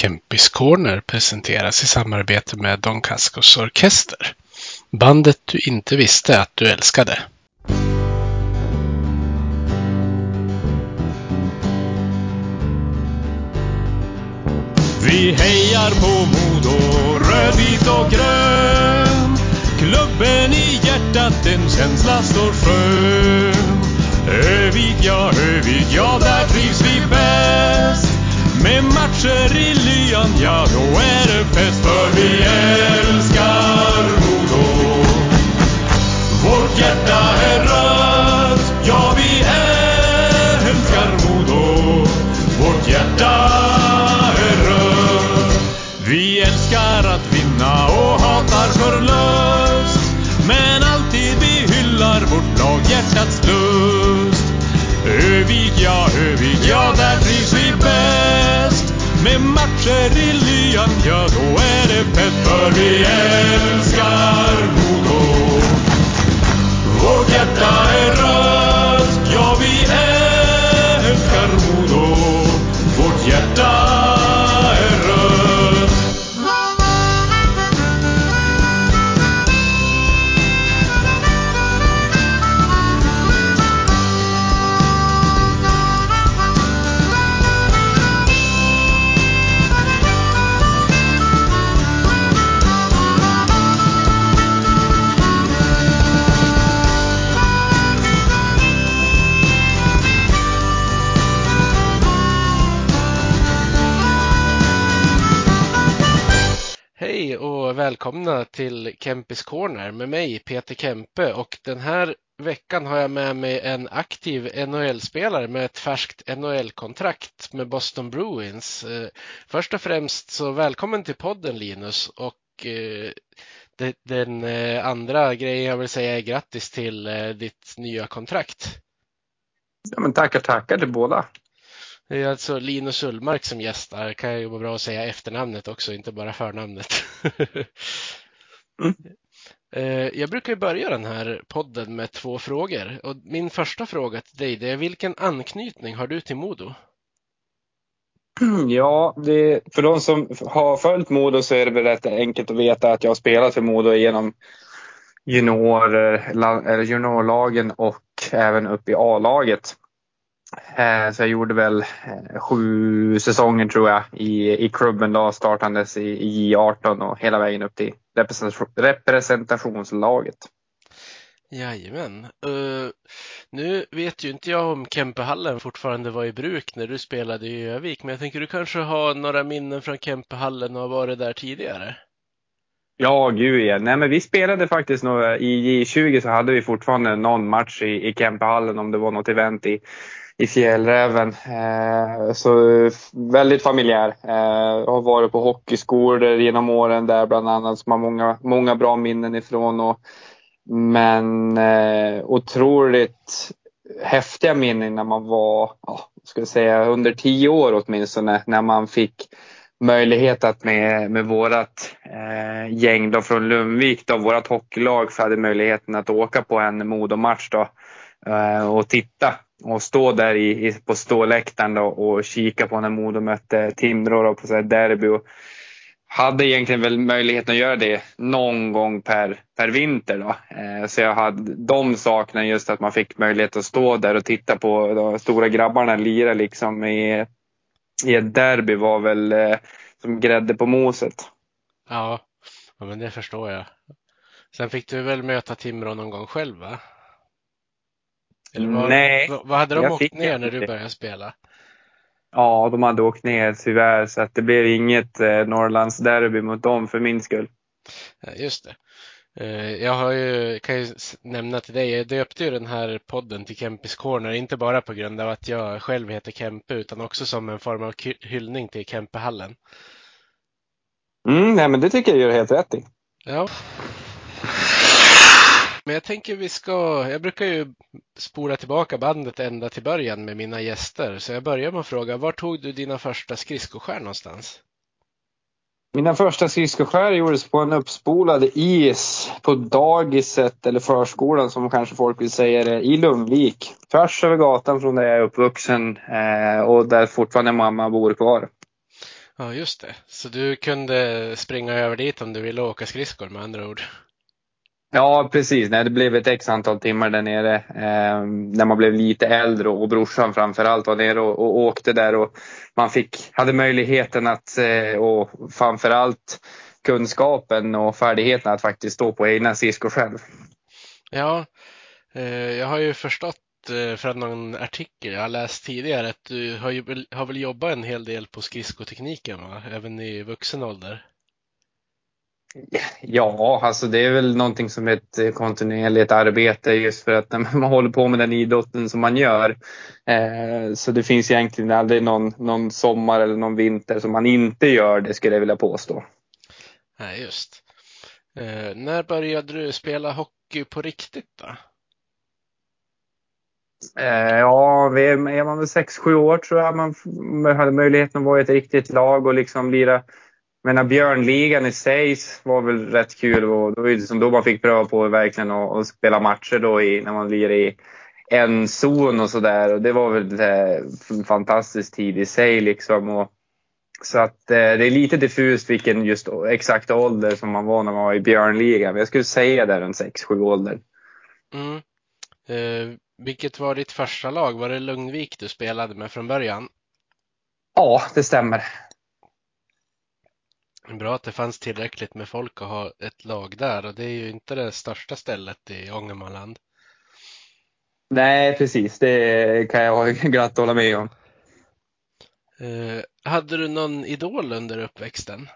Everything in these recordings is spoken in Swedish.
Kempis Corner presenteras i samarbete med Don Cascos Orkester. Bandet du inte visste att du älskade. Vi hejar på Modo, rödvit och grön. Klubben i hjärtat, en känsla står skön. Övik, ja, Övik, ja, där trivs vi. Med matcher i lyan, ja, då är det fest. För vi är. Med matcher lyan, ja, då är det fett. För vi älskar välkomna till Kempis Corner med mig Peter Kempe och den här veckan har jag med mig en aktiv NHL-spelare med ett färskt NHL-kontrakt med Boston Bruins. Eh, först och främst så välkommen till podden Linus och eh, den eh, andra grejen jag vill säga är grattis till ditt nya kontrakt. Ja, men tackar, tackar till båda. Det är alltså Linus Ullmark som gästar. Kan ju vara bra att säga efternamnet också, inte bara förnamnet. Mm. Jag brukar ju börja den här podden med två frågor. Och min första fråga till dig det är vilken anknytning har du till Modo? Ja, det, för de som har följt Modo så är det väl rätt enkelt att veta att jag har spelat för Modo genom junior, eller juniorlagen och även upp i A-laget. Eh, Så jag gjorde väl eh, sju säsonger tror jag i, i klubben då, startandes i, i J18 och hela vägen upp till representation, representationslaget. Jajamän. Uh, nu vet ju inte jag om Kempehallen fortfarande var i bruk när du spelade i Övik, men jag tänker du kanske har några minnen från Kempehallen och har varit där tidigare? Ja, gud ja. Nej, men vi spelade faktiskt några, i J20 så hade vi fortfarande någon match i, i Kempehallen om det var något event i, i Fjällräven. Eh, så eh, väldigt familjär. Eh, har varit på hockeyskolor genom åren där bland annat som har många, många bra minnen ifrån. Och, men eh, otroligt häftiga minnen när man var, ja, ska jag säga, under tio år åtminstone. När man fick möjlighet att med, med vårat eh, gäng då från Lundvik, då, vårat hockeylag, så hade möjligheten att åka på en Modomatch då eh, och titta och stå där i, i, på ståläktaren då, och kika på när Modo mötte Timrå då, på så här derby. Och hade egentligen väl möjligheten att göra det någon gång per, per vinter. Då. Eh, så jag hade de sakerna, just att man fick möjlighet att stå där och titta på de stora grabbarna lira liksom i, i ett derby var väl eh, som grädde på moset. Ja, ja, men det förstår jag. Sen fick du väl möta Timrå någon gång själv, va? Eller vad, Nej, vad, hade de jag åkt ner när du började spela? Ja, de hade åkt ner tyvärr så att det blev inget eh, Norrlandsderby mot dem för min skull. Ja, Just det. Eh, Jag har ju, kan ju nämna till dig, jag döpte ju den här podden till Kempis Corner, inte bara på grund av att jag själv heter Kempe, utan också som en form av hyllning till Kempehallen. Mm, nej, men det tycker jag gör helt rätt i. Ja. Men jag tänker vi ska, jag brukar ju spola tillbaka bandet ända till början med mina gäster, så jag börjar med att fråga, var tog du dina första skridskoskär någonstans? Mina första skridskoskär gjordes på en uppspolad is på dagiset eller förskolan som kanske folk vill säga det, i Lundvik. Tvärs över gatan från där jag är uppvuxen eh, och där fortfarande mamma bor kvar. Ja, just det. Så du kunde springa över dit om du ville åka skridskor med andra ord? Ja, precis. Nej, det blev ett x antal timmar där nere eh, när man blev lite äldre och, brorsan framförallt var nere och, och åkte där och man fick, hade möjligheten att eh, och framförallt kunskapen och färdigheten att faktiskt stå på egna skridskor själv. Ja, eh, jag har ju förstått eh, från någon artikel jag har läst tidigare att du har, ju, har väl jobbat en hel del på skridskotekniken, va? även i vuxen ålder? Ja, alltså det är väl någonting som är ett kontinuerligt arbete just för att man håller på med den idrotten som man gör. Eh, så det finns egentligen aldrig någon, någon sommar eller någon vinter som man inte gör det skulle jag vilja påstå. Nej, just. Eh, när började du spela hockey på riktigt då? Eh, ja, är man väl 6-7 år tror jag man hade möjligheten att vara i ett riktigt lag och liksom lira menar, Björnligan i sig var väl rätt kul och då var det liksom då man fick pröva på verkligen att, spela matcher då i, när man lirade i en zon och sådär. Och det var väl en fantastisk tid i sig liksom. Och, så att eh, det är lite diffust vilken just exakta ålder som man var när man var i Björnligan. Men jag skulle säga där en 6-7 ålder. Mm. Eh, vilket var ditt första lag? Var det Lugnvik du spelade med från början? Ja, det stämmer. Bra att det fanns tillräckligt med folk att ha ett lag där och det är ju inte det största stället i Ångermanland. Nej, precis. Det kan jag glatt hålla med om. Eh, hade du någon idol under uppväxten?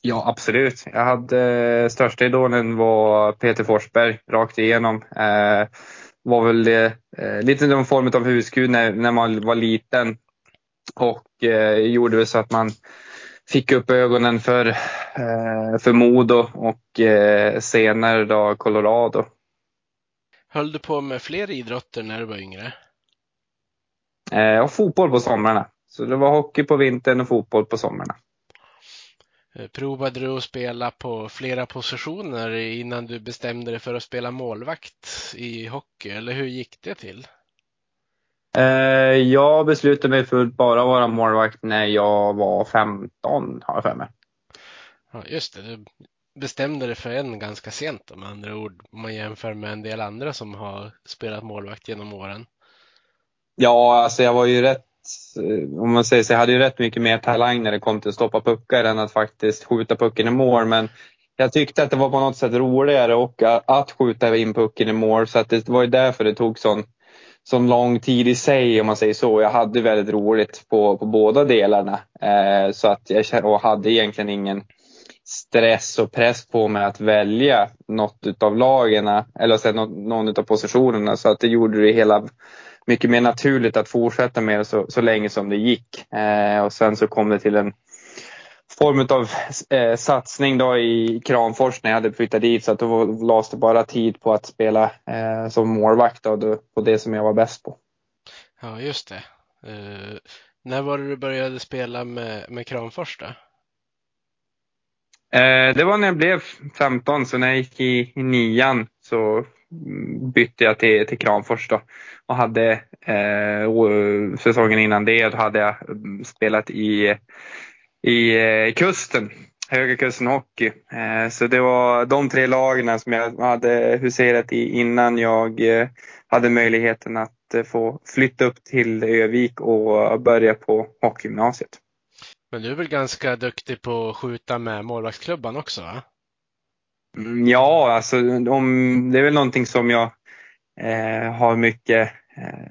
Ja, absolut. Jag hade eh, största idolen var Peter Forsberg rakt igenom. Eh, var väl eh, lite någon form av husgud när, när man var liten och eh, gjorde väl så att man fick upp ögonen för, eh, för Modo och eh, senare då Colorado. Höll du på med fler idrotter när du var yngre? Eh, och fotboll på somrarna. Så det var hockey på vintern och fotboll på somrarna. Provade du att spela på flera positioner innan du bestämde dig för att spela målvakt i hockey, eller hur gick det till? Eh, jag beslutade mig för att bara vara målvakt när jag var 15, har jag för mig. Ja, just det. Du bestämde dig för en ganska sent med andra ord, om man jämför med en del andra som har spelat målvakt genom åren. Ja, alltså jag var ju rätt, eh, om man säger så, jag hade ju rätt mycket mer talang när det kom till att stoppa puckar än att faktiskt skjuta pucken i mål. Men jag tyckte att det var på något sätt roligare och att skjuta in pucken i mål. Så att det var ju därför det tog sån sån lång tid i sig om man säger så. Jag hade väldigt roligt på, på båda delarna. Eh, så att jag och hade egentligen ingen stress och press på mig att välja något utav lagen eller så, någon, någon positionerna. Så att det gjorde det hela mycket mer naturligt att fortsätta med det så, så länge som det gick. Eh, och sen så kom det till en form av eh, satsning då i Kramfors när jag hade flyttat dit. Så att då lades det bara tid på att spela eh, som målvakt då, på det som jag var bäst på. Ja, just det. Uh, när var det du började spela med, med Kramfors då? Eh, det var när jag blev 15, så när jag gick i, i nian så bytte jag till, till Kramfors då. Och hade eh, säsongen innan det hade jag spelat i i eh, kusten, Höga Kusten Hockey. Eh, så det var de tre lagen som jag hade huserat i innan jag eh, hade möjligheten att få flytta upp till Övik och börja på hockeygymnasiet. Men du är väl ganska duktig på att skjuta med målvaktsklubban också? Va? Mm, ja, alltså om, det är väl någonting som jag eh, har mycket eh,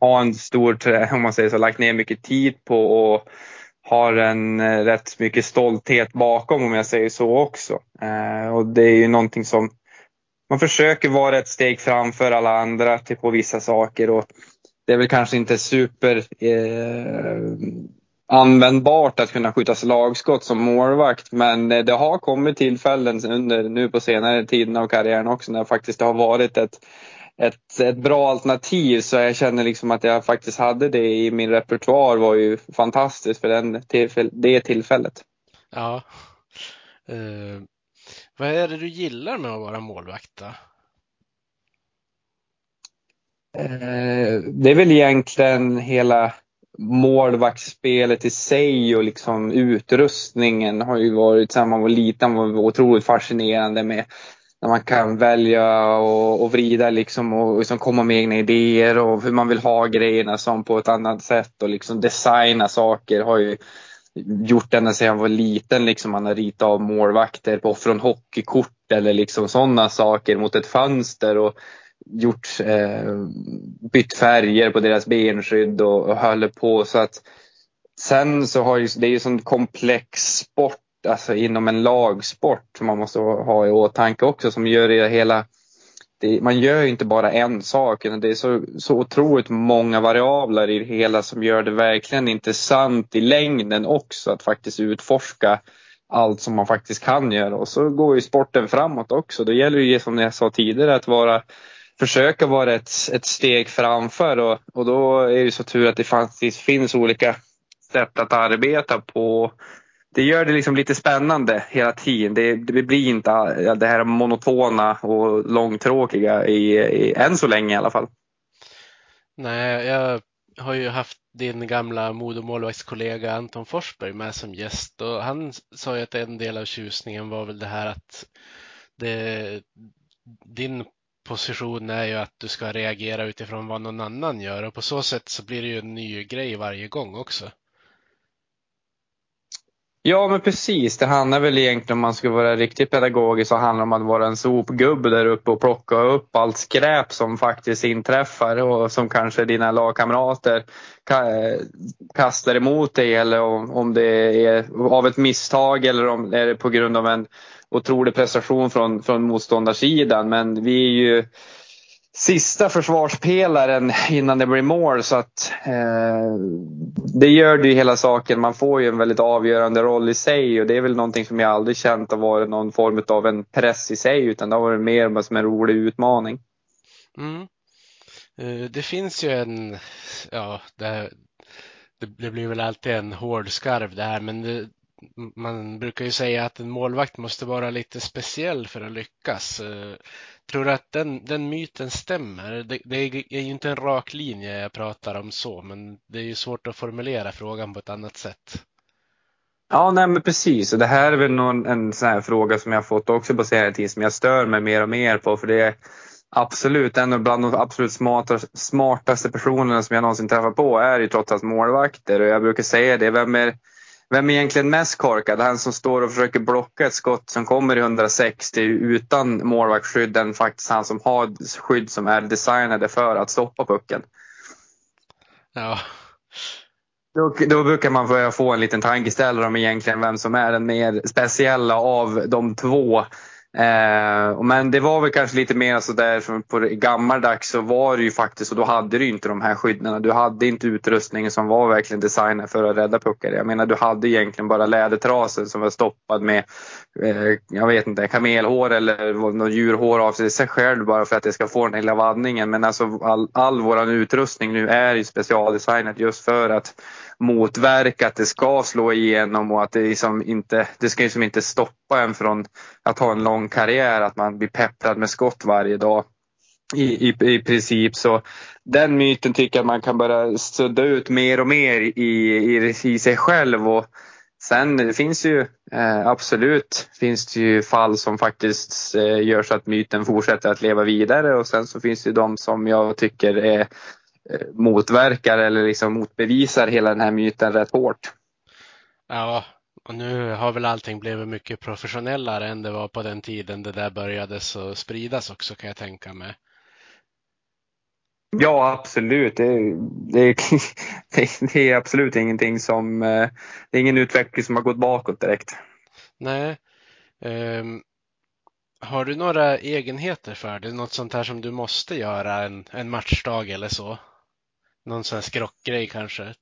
har en stor, om man säger så, lagt ner mycket tid på och har en eh, rätt mycket stolthet bakom om jag säger så också. Eh, och det är ju någonting som man försöker vara ett steg framför alla andra till på vissa saker. Och det är väl kanske inte super eh, användbart att kunna skjuta slagskott som målvakt. Men eh, det har kommit tillfällen under, nu på senare tiden av karriären också när faktiskt det har varit ett ett, ett bra alternativ så jag känner liksom att jag faktiskt hade det i min repertoar var ju fantastiskt för den tillfäll det tillfället. Ja. Uh, vad är det du gillar med att vara målvakt då? Uh, det är väl egentligen hela målvaktsspelet i sig och liksom utrustningen har ju varit, sen man var liten, var otroligt fascinerande med när man kan välja och, och vrida liksom och liksom komma med egna idéer och hur man vill ha grejerna som på ett annat sätt och liksom designa saker har ju gjort ända sedan jag var liten. Liksom man har ritat av målvakter på från hockeykort eller liksom sådana saker mot ett fönster och gjort, eh, bytt färger på deras benskydd och, och håller på. Så att, sen så har ju, det är ju sån komplex sport alltså inom en lagsport som man måste ha i åtanke också som gör det hela det, man gör ju inte bara en sak, det är så, så otroligt många variabler i det hela som gör det verkligen intressant i längden också att faktiskt utforska allt som man faktiskt kan göra. Och så går ju sporten framåt också. Då gäller det ju som jag sa tidigare att vara, försöka vara ett, ett steg framför och, och då är det så tur att det faktiskt finns olika sätt att arbeta på det gör det liksom lite spännande hela tiden. Det, det blir inte det här monotona och långtråkiga i, i, än så länge i alla fall. Nej, jag har ju haft din gamla modemålvaktskollega Anton Forsberg med som gäst och han sa ju att en del av tjusningen var väl det här att det, din position är ju att du ska reagera utifrån vad någon annan gör och på så sätt så blir det ju en ny grej varje gång också. Ja men precis, det handlar väl egentligen om man ska vara riktigt pedagogisk så handlar det om att vara en sopgubbe där uppe och plocka upp allt skräp som faktiskt inträffar och som kanske dina lagkamrater kastar emot dig eller om det är av ett misstag eller om det är på grund av en otrolig prestation från, från motståndarsidan. Men vi är ju sista försvarspelaren innan det blir mål. Så att, eh, det gör det ju hela saken. Man får ju en väldigt avgörande roll i sig och det är väl någonting som jag aldrig känt har varit någon form av en press i sig utan det har varit mer som en rolig utmaning. Mm. Eh, det finns ju en, ja, det, det blir väl alltid en hård skarv det här, men det, man brukar ju säga att en målvakt måste vara lite speciell för att lyckas. Eh, tror du att den, den myten stämmer? Det, det, är ju inte en rak linje jag pratar om så, men det är ju svårt att formulera frågan på ett annat sätt. Ja, nej men precis. Och det här är väl någon, en sån här fråga som jag fått också på senare tid som jag stör mig mer och mer på. För det är absolut en av bland de absolut smartaste, smartaste personerna som jag någonsin träffat på är ju trots allt målvakter. Och jag brukar säga det, vem är vem är egentligen mest korkad? Han som står och försöker blocka ett skott som kommer i 160 utan målvaktsskydd än faktiskt han som har skydd som är designade för att stoppa pucken. Ja. Då, då brukar man börja få en liten tankeställare om egentligen vem som är den mer speciella av de två. Eh, men det var väl kanske lite mer sådär på gammaldags så var det ju faktiskt och då hade du inte de här skydden. Du hade inte utrustningen som var verkligen designad för att rädda puckar. Jag menar du hade egentligen bara lädertrasen som var stoppad med eh, jag vet inte, kamelhår eller något djurhår av sig själv bara för att det ska få den hela vaddningen. Men alltså all, all vår utrustning nu är ju specialdesignad just för att motverka att det ska slå igenom och att det, liksom inte, det ska liksom inte stoppa en från att ha en lång karriär, att man blir pepprad med skott varje dag. I, i, i princip så den myten tycker jag man kan börja sudda ut mer och mer i, i, i sig själv. Och sen det finns ju eh, absolut finns det ju fall som faktiskt eh, gör så att myten fortsätter att leva vidare och sen så finns det de som jag tycker är Eh, motverkar eller liksom motbevisar hela den här myten rätt hårt. Ja, och nu har väl allting blivit mycket professionellare än det var på den tiden det där började så spridas också kan jag tänka mig. Ja, absolut. Det, det, det, är absolut ingenting som... Eh, det är ingen utveckling som har gått bakåt direkt. Nej. Um, har du några egenheter för det? Något sånt här som du måste göra en, en matchdag eller så? Någon sån här skrockgrej kanske?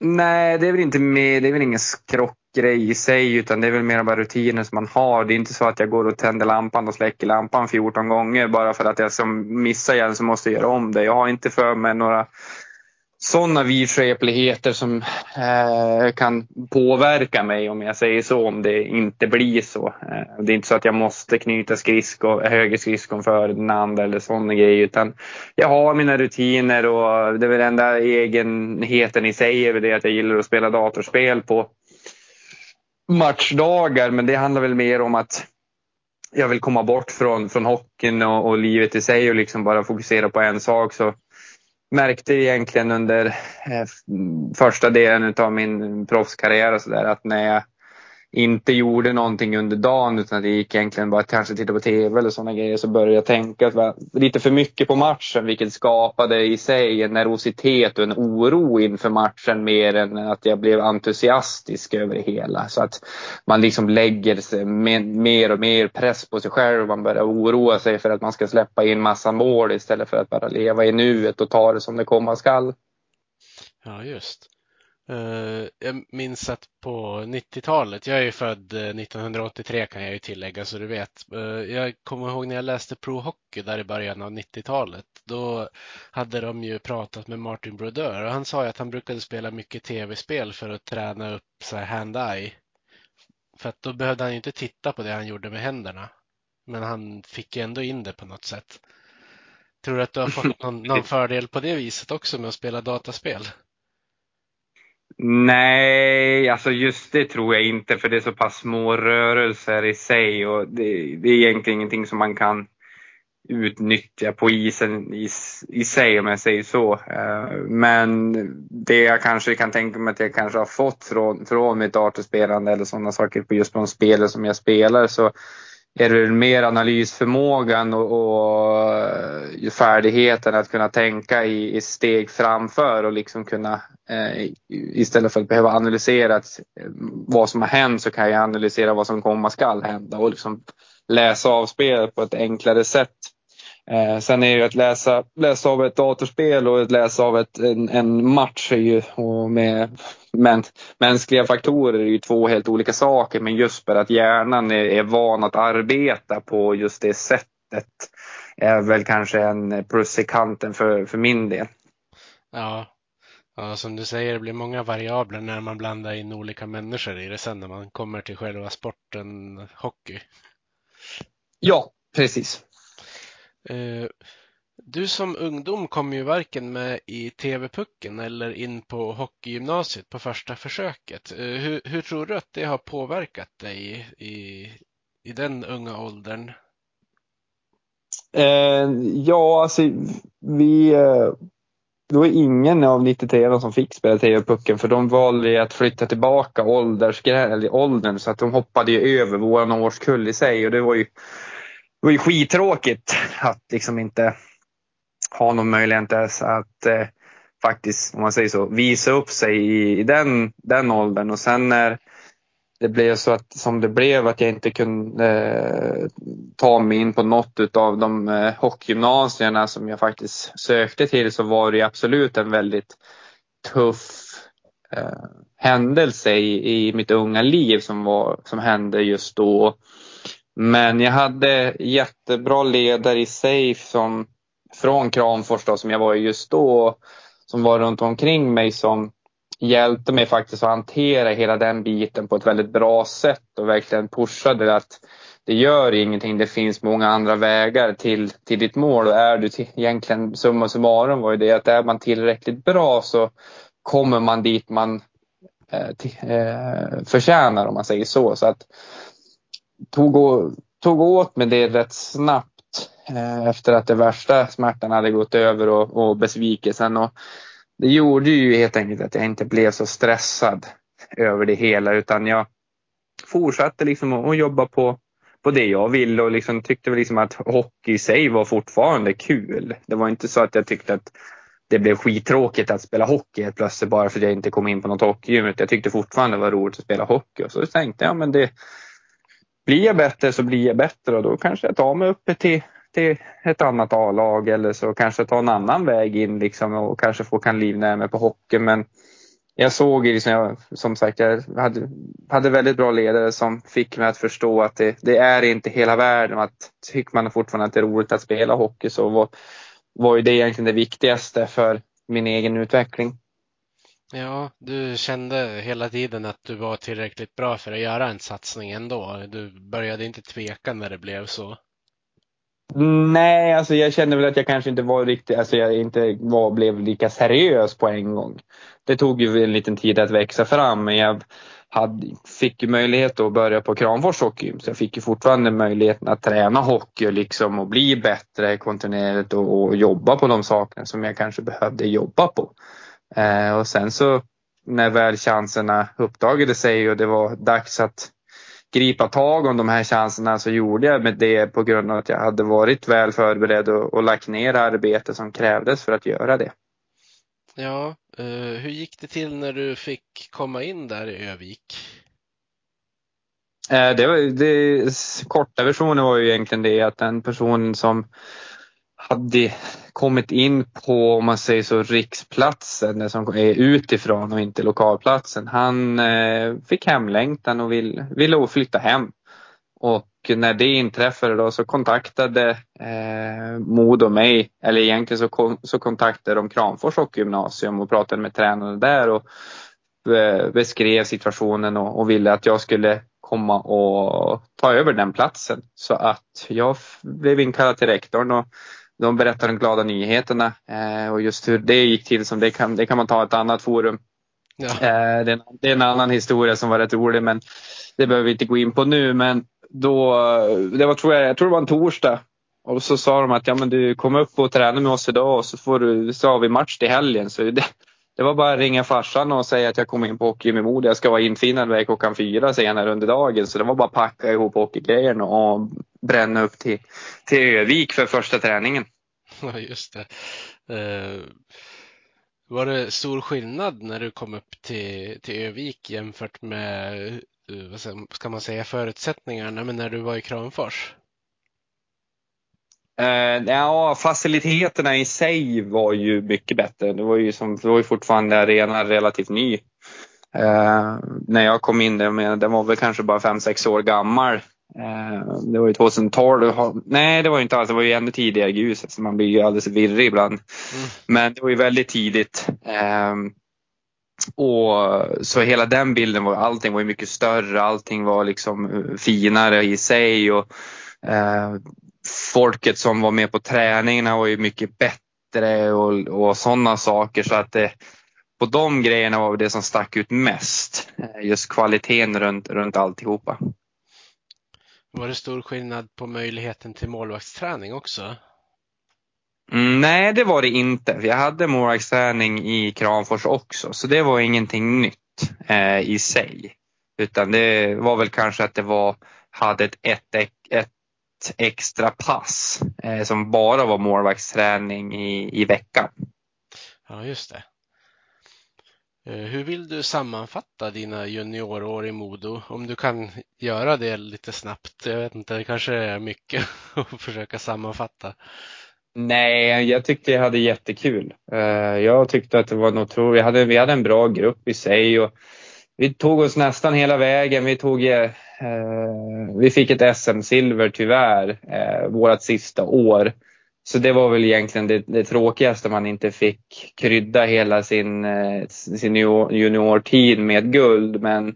Nej, det är väl inte med, det är väl ingen skrockgrej i sig utan det är väl mer bara rutiner som man har. Det är inte så att jag går och tänder lampan och släcker lampan 14 gånger bara för att jag som missar igen så måste jag göra om det. Jag har inte för mig några sådana vidskepligheter som eh, kan påverka mig om jag säger så, om det inte blir så. Eh, det är inte så att jag måste knyta skridsko, höger skridskon för den andra eller sådana grejer utan jag har mina rutiner och det är väl enda egenheten i sig är väl det att jag gillar att spela datorspel på matchdagar men det handlar väl mer om att jag vill komma bort från, från hockeyn och, och livet i sig och liksom bara fokusera på en sak. Så märkte egentligen under eh, första delen av min proffskarriär och så där att när jag inte gjorde någonting under dagen utan det gick egentligen bara att kanske titta på TV eller sådana grejer så började jag tänka lite för mycket på matchen vilket skapade i sig en nervositet och en oro inför matchen mer än att jag blev entusiastisk över det hela. Så att man liksom lägger sig mer och mer press på sig själv. och Man börjar oroa sig för att man ska släppa in massa mål istället för att bara leva i nuet och ta det som det komma skall. Ja, just. Uh, jag minns att på 90-talet, jag är ju född 1983 eh, kan jag ju tillägga så du vet. Uh, jag kommer ihåg när jag läste Pro Hockey där i början av 90-talet. Då hade de ju pratat med Martin Brodeur och han sa ju att han brukade spela mycket tv-spel för att träna upp så hand-eye. För att då behövde han ju inte titta på det han gjorde med händerna. Men han fick ju ändå in det på något sätt. Tror du att du har fått någon, någon fördel på det viset också med att spela dataspel? Nej, alltså just det tror jag inte för det är så pass små rörelser i sig och det, det är egentligen ingenting som man kan utnyttja på isen i, i sig om jag säger så. Eh, men det jag kanske kan tänka mig att jag kanske har fått från, från mitt arterspelande eller sådana saker på just de spelen som jag spelar så är det mer analysförmågan och, och eh, färdigheten att kunna tänka i, i, steg framför och liksom kunna eh, istället för att behöva analysera att, eh, vad som har hänt så kan jag analysera vad som komma skall hända och liksom läsa av spelet på ett enklare sätt. Eh, sen är det att läsa, läsa av ett datorspel och att läsa av ett, en, en match är ju, och med men, mänskliga faktorer är ju två helt olika saker. Men just för att hjärnan är, är van att arbeta på just det sättet är väl kanske en plus i kanten för, för min del. Ja. ja, som du säger, det blir många variabler när man blandar in olika människor i det sen när man kommer till själva sporten hockey. Ja, precis. Eh, du som ungdom kom ju varken med i TV-pucken eller in på hockeygymnasiet på första försöket. Eh, hur, hur, tror du att det har påverkat dig i, i den unga åldern? Eh, ja, alltså vi... Eh, det var ingen av 93 som fick spela TV-pucken för de valde att flytta tillbaka eller åldern så att de hoppade ju över våran årskull i sig och det var ju det var ju skittråkigt att liksom inte ha någon möjlighet att, att eh, faktiskt, om man säger så, visa upp sig i, i, den, den åldern. Och sen när det blev så att som det blev att jag inte kunde eh, ta mig in på något av de eh, hockeygymnasierna som jag faktiskt sökte till så var det absolut en väldigt tuff eh, händelse i, i mitt unga liv som, var, som hände just då. Men jag hade jättebra ledare i sig som från Kramfors då, som jag var i just då. Som var runt omkring mig som hjälpte mig faktiskt att hantera hela den biten på ett väldigt bra sätt och verkligen pushade att det gör ingenting. Det finns många andra vägar till, till ditt mål och är du till, egentligen summa summarum var ju det att är man tillräckligt bra så kommer man dit man eh, till, eh, förtjänar om man säger så. Så att tog, tog åt mig det rätt snabbt eh, efter att det värsta smärtan hade gått över och, och besvikelsen. Och det gjorde ju helt enkelt att jag inte blev så stressad över det hela utan jag fortsatte liksom att jobba på, på det jag ville och liksom tyckte liksom att hockey i sig var fortfarande kul. Det var inte så att jag tyckte att det blev skittråkigt att spela hockey helt plötsligt bara för att jag inte kom in på något hockeygym. Jag tyckte fortfarande det var roligt att spela hockey och så tänkte jag men det, blir jag bättre så blir jag bättre och då kanske jag tar mig upp till, till ett annat A-lag eller så kanske jag tar en annan väg in liksom och kanske får kan livnära mig på hockey. Men jag såg liksom, jag, som sagt, jag hade, hade väldigt bra ledare som fick mig att förstå att det, det är inte hela världen. Att tycker man fortfarande att det är roligt att spela hockey så var, var ju det egentligen det viktigaste för, min egen utveckling. Ja, du kände hela tiden att du var tillräckligt bra för att göra en satsning ändå. Du började inte tveka när det blev så. Nej, alltså jag kände väl att jag kanske inte var riktigt, alltså jag inte var, blev lika seriös på en gång. Det tog ju en liten tid att växa fram, men jag hade, fick ju möjlighet att börja på Kramfors Hockey. Så jag fick ju fortfarande möjligheten att träna hockey och, liksom, och bli bättre kontinuerligt och, och jobba på de sakerna som jag kanske behövde jobba på. Eh, och sen så när väl chanserna uppdagade sig och det var dags att gripa tag om de här chanserna så gjorde jag med det på grund av att jag hade varit väl förberedd och, och lagt ner arbete som krävdes för att göra det. Ja, eh, hur gick det till när du fick komma in där i Övik? Eh, det, var, det korta versionen var ju egentligen det att den personen som hade kommit in på, om man säger så, riksplatsen som är utifrån och inte lokalplatsen. Han eh, fick hemlängtan och vill, ville flytta hem. Och när det inträffade då så kontaktade eh, Modo mig, eller egentligen så, så kontaktade de Kramfors Hockeygymnasium och pratade med tränarna där och eh, beskrev situationen och, och ville att jag skulle komma och ta över den platsen. Så att jag blev inkallad till rektorn och de berättar de glada nyheterna eh, och just hur det gick till som det kan, det kan man ta ett annat forum. Ja. Eh, det, är, det, är en annan historia som var rätt rolig men det behöver vi inte gå in på nu. Men då, det var, tror jag, jag tror det var en torsdag och så sa de att ja, men du kommer upp och träna med oss idag och så, får du, så har vi match till helgen. Så det, det var bara att ringa farsan och säga att jag kom in på hockey med mod. Jag ska vara infinad vid klockan fyra senare under dagen. Så det var bara att packa ihop hockeygrejerna och bränna upp till, till Övik för första träningen. Ja, just det. Uh, var det stor skillnad när du kom upp till, till Övik jämfört med, uh, vad ska man säga, förutsättningarna men när du var i Kramfors? Uh, ja, faciliteterna i sig var ju mycket bättre. Det var ju, som, det var ju fortfarande arenan relativt ny. Uh, när jag kom in, där, den var väl kanske bara 5-6 år gammal. Uh, det var ju 2012. Nej, det var ju inte alls. Det var ju ännu tidigare Gus. Så man blir ju alldeles virrig ibland. Mm. Men det var ju väldigt tidigt. och Så hela den bilden var, allting var ju mycket större. Allting var liksom finare i sig. Och, folket som var med på träningarna var ju mycket bättre och, och sådana saker. Så att det, på de grejerna var det som stack ut mest. Just kvaliteten runt, runt alltihopa. Var det stor skillnad på möjligheten till målvaktsträning också? Mm, nej, det var det inte. Jag hade målvaktsträning i Kramfors också, så det var ingenting nytt eh, i sig. Utan det var väl kanske att det var, hade ett, ett, ett extra pass eh, som bara var målvaktsträning i, i veckan. Ja, just det. Eh, hur vill du sammanfatta dina juniorår i Modo? Om du kan göra det lite snabbt. Jag vet inte, det kanske är mycket att försöka sammanfatta. Nej, jag tyckte jag hade jättekul. Eh, jag tyckte att det var något otroligt. Vi hade, vi hade en bra grupp i sig och vi tog oss nästan hela vägen. Vi tog eh, Eh, vi fick ett SM-silver tyvärr, eh, vårt sista år. Så det var väl egentligen det, det tråkigaste man inte fick krydda hela sin, eh, sin juniortid med guld. Men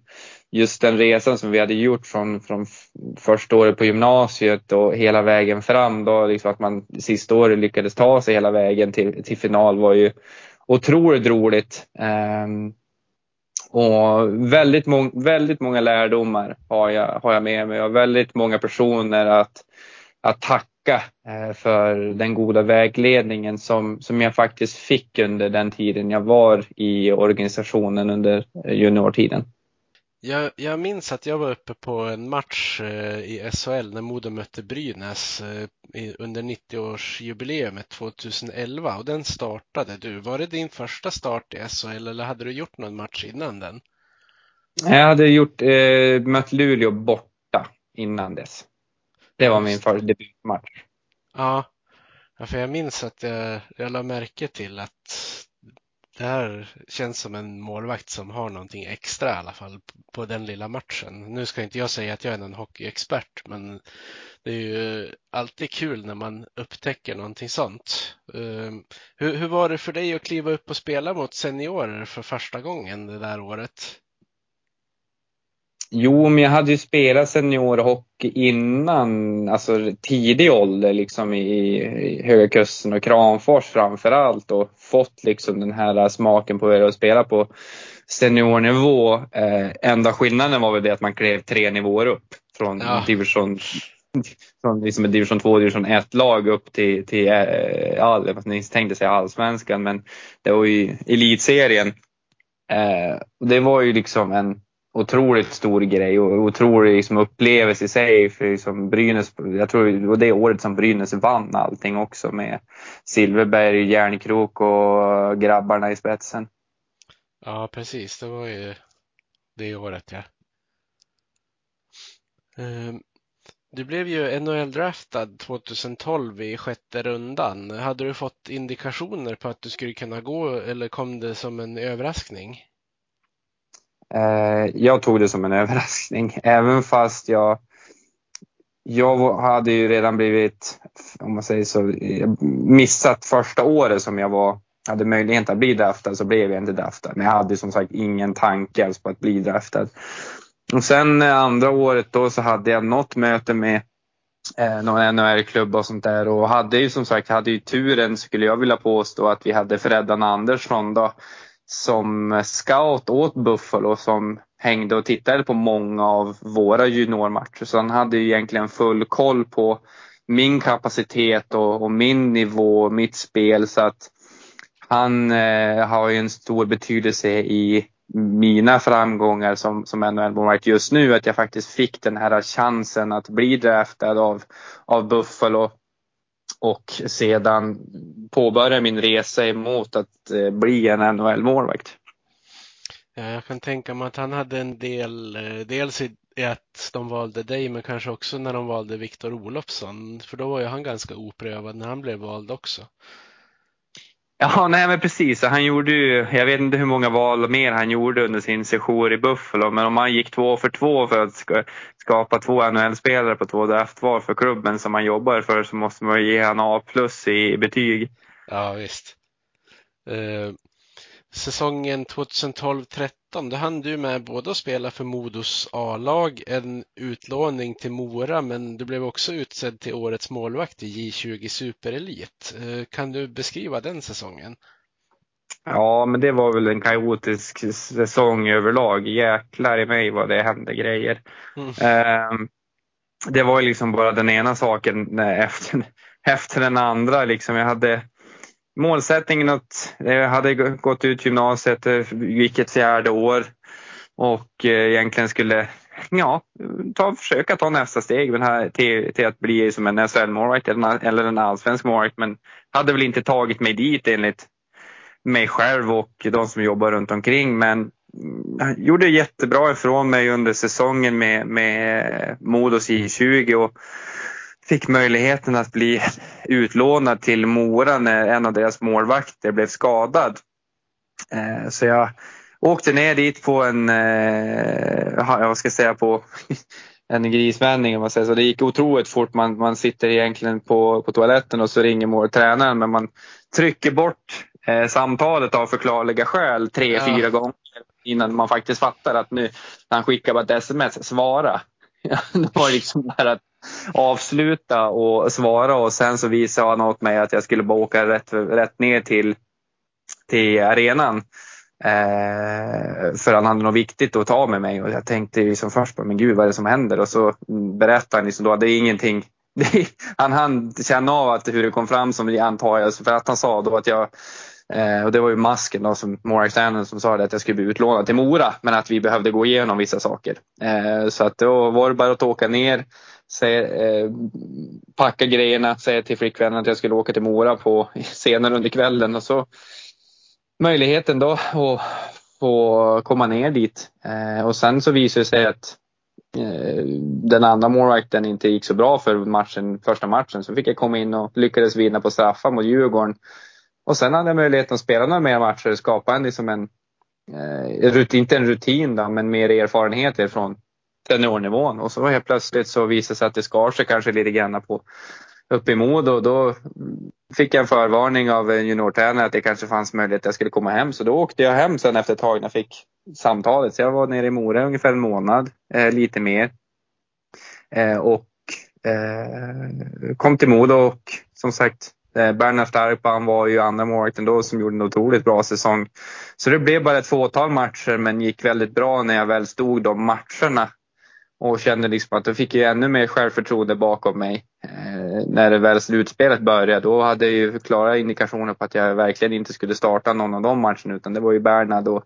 just den resan som vi hade gjort från, från första året på gymnasiet och hela vägen fram då, liksom att man sista året lyckades ta sig hela vägen till, till final var ju otroligt roligt. Um, och väldigt, må väldigt många lärdomar har jag, har jag med mig och väldigt många personer att, att tacka eh, för den goda vägledningen som, som jag faktiskt fick under den tiden jag var i organisationen under eh, juniortiden. Jag, jag, minns att jag var uppe på en match eh, i SHL när Modo mötte Brynäs eh, under 90-årsjubileet 2011 och den startade du. Var det din första start i SHL eller hade du gjort någon match innan den? Jag hade gjort, eh, mött Luleå borta innan dess. Det var min första debutmatch. Ja, för jag minns att jag, jag la märke till att det här känns som en målvakt som har någonting extra i alla fall på den lilla matchen. Nu ska inte jag säga att jag är någon hockeyexpert, men det är ju alltid kul när man upptäcker någonting sånt. Ehm, hur, hur var det för dig att kliva upp och spela mot seniorer för första gången det där året? Jo, men jag hade ju spelat seniorhockey innan, alltså tidig ålder liksom i Höga Kusten och Kramfors framför allt och fått liksom den här smaken på att spela på seniornivå. Eh, enda skillnaden var väl det att man klev tre nivåer upp från ja. division från liksom division 2 division 1 lag upp till, till eh, ja, ni tänkte säga allsvenskan men det var ju elitserien. Eh, det var ju liksom en otroligt stor grej och otrolig liksom, upplevelse i sig. För liksom Brynäs, jag tror det var det året som Brynäs vann allting också med Silverberg, Järnkrok och grabbarna i spetsen. Ja, precis. Det var ju det året, ja. Ehm, du blev ju NHL-draftad 2012 i sjätte rundan. Hade du fått indikationer på att du skulle kunna gå eller kom det som en överraskning? Eh, jag tog det som en överraskning, även fast jag jag hade ju redan blivit, om man säger så, eh, missat första året som jag var, hade möjlighet att bli draftad så blev jag inte draftad. Men jag hade som sagt ingen tanke alls på att bli draftad. Och sen eh, andra året då så hade jag något möte med eh, någon NHL-klubb och sånt där och hade ju som sagt, hade ju turen skulle jag vilja påstå att vi hade Freddan Andersson då som scout åt Buffalo som hängde och tittade på många av våra juniormatcher. Så han hade ju egentligen full koll på min kapacitet och, och min nivå och mitt spel. Så att han eh, har ju en stor betydelse i mina framgångar som, som NHL-målvakt just nu. Att jag faktiskt fick den här chansen att bli draftad av, av Buffalo och sedan påbörja min resa emot att eh, bli en NHL-målvakt. Jag kan tänka mig att han hade en del, eh, dels i att de valde dig, men kanske också när de valde Viktor Olofsson, för då var ju han ganska oprövad när han blev vald också. Ja, nej men precis. Han gjorde ju, jag vet inte hur många val mer han gjorde under sin session i Buffalo, men om han gick två för två för att skapa två NHL-spelare på två draftval för klubben som han jobbar för så måste man ge honom A plus i betyg. Ja, visst. Eh, Säsongen 2012-13, då hann du med både att spela för Modos A-lag, en utlåning till Mora, men du blev också utsedd till årets målvakt i J20 Superelit. Eh, kan du beskriva den säsongen? Ja, men det var väl en kaotisk säsong överlag. Jäklar i mig vad det hände grejer. Mm. Eh, det var liksom bara den ena saken efter, efter den andra. Liksom jag hade målsättningen att jag hade gått ut gymnasiet, eh, gick ett fjärde år och eh, egentligen skulle ja, ta, försöka ta nästa steg till, till att bli som en SHL-målvakt eller en allsvensk målvakt. Men hade väl inte tagit mig dit enligt mig själv och de som jobbar runt omkring. Men jag gjorde jättebra ifrån mig under säsongen med, med Modos I20 och fick möjligheten att bli utlånad till Mora när en av deras målvakter blev skadad. Eh, så jag åkte ner dit på en, eh, vad ska jag säga, på en grisvändning om man säger så. Det gick otroligt fort. Man, man sitter egentligen på, på toaletten och så ringer måltränaren men man trycker bort eh, samtalet av förklarliga skäl tre, ja. fyra gånger innan man faktiskt fattar att nu när han skickar bara ett sms, svara. det var liksom bara att avsluta och svara och sen så visade han åt mig att jag skulle bara åka rätt, rätt ner till, till arenan. Eh, för han hade något viktigt att ta med mig och jag tänkte liksom först på men gud vad är det som händer och så berättade han liksom då att det är ingenting han hann känna av att hur det kom fram som antar jag, för att han sa då att jag Eh, och det var ju masken då som Morak som sa det att jag skulle bli utlånad till Mora men att vi behövde gå igenom vissa saker. Eh, så att då var det bara att åka ner, säga, eh, packa grejerna, säga till flickvännen att jag skulle åka till Mora på, senare under kvällen och så möjligheten då att få komma ner dit. Eh, och sen så visade det sig att eh, den andra målvakten inte gick så bra för matchen, första matchen. Så fick jag komma in och lyckades vinna på straffar mot Djurgården och sen hade jag möjligheten att spela några mer matcher och skapa en, liksom en eh, rutin, inte en rutin då, men mer erfarenheter från seniornivån. Och så helt plötsligt så visade det sig att det skar sig kanske lite grann på uppe i Modo. Då fick jag en förvarning av en juniortränare att det kanske fanns möjlighet att jag skulle komma hem. Så då åkte jag hem sen efter ett tag när jag fick samtalet. Så jag var nere i Mora ungefär en månad, eh, lite mer. Eh, och eh, kom till Modo och som sagt eh, Bernhard Starkman var ju andra målvakten då som gjorde en otroligt bra säsong. Så det blev bara ett fåtal matcher men gick väldigt bra när jag väl stod de matcherna. Och kände liksom att då fick jag ännu mer självförtroende bakom mig. Eh, när det väl slutspelet började då hade jag ju klara indikationer på att jag verkligen inte skulle starta någon av de matcherna utan det var ju Bernhard och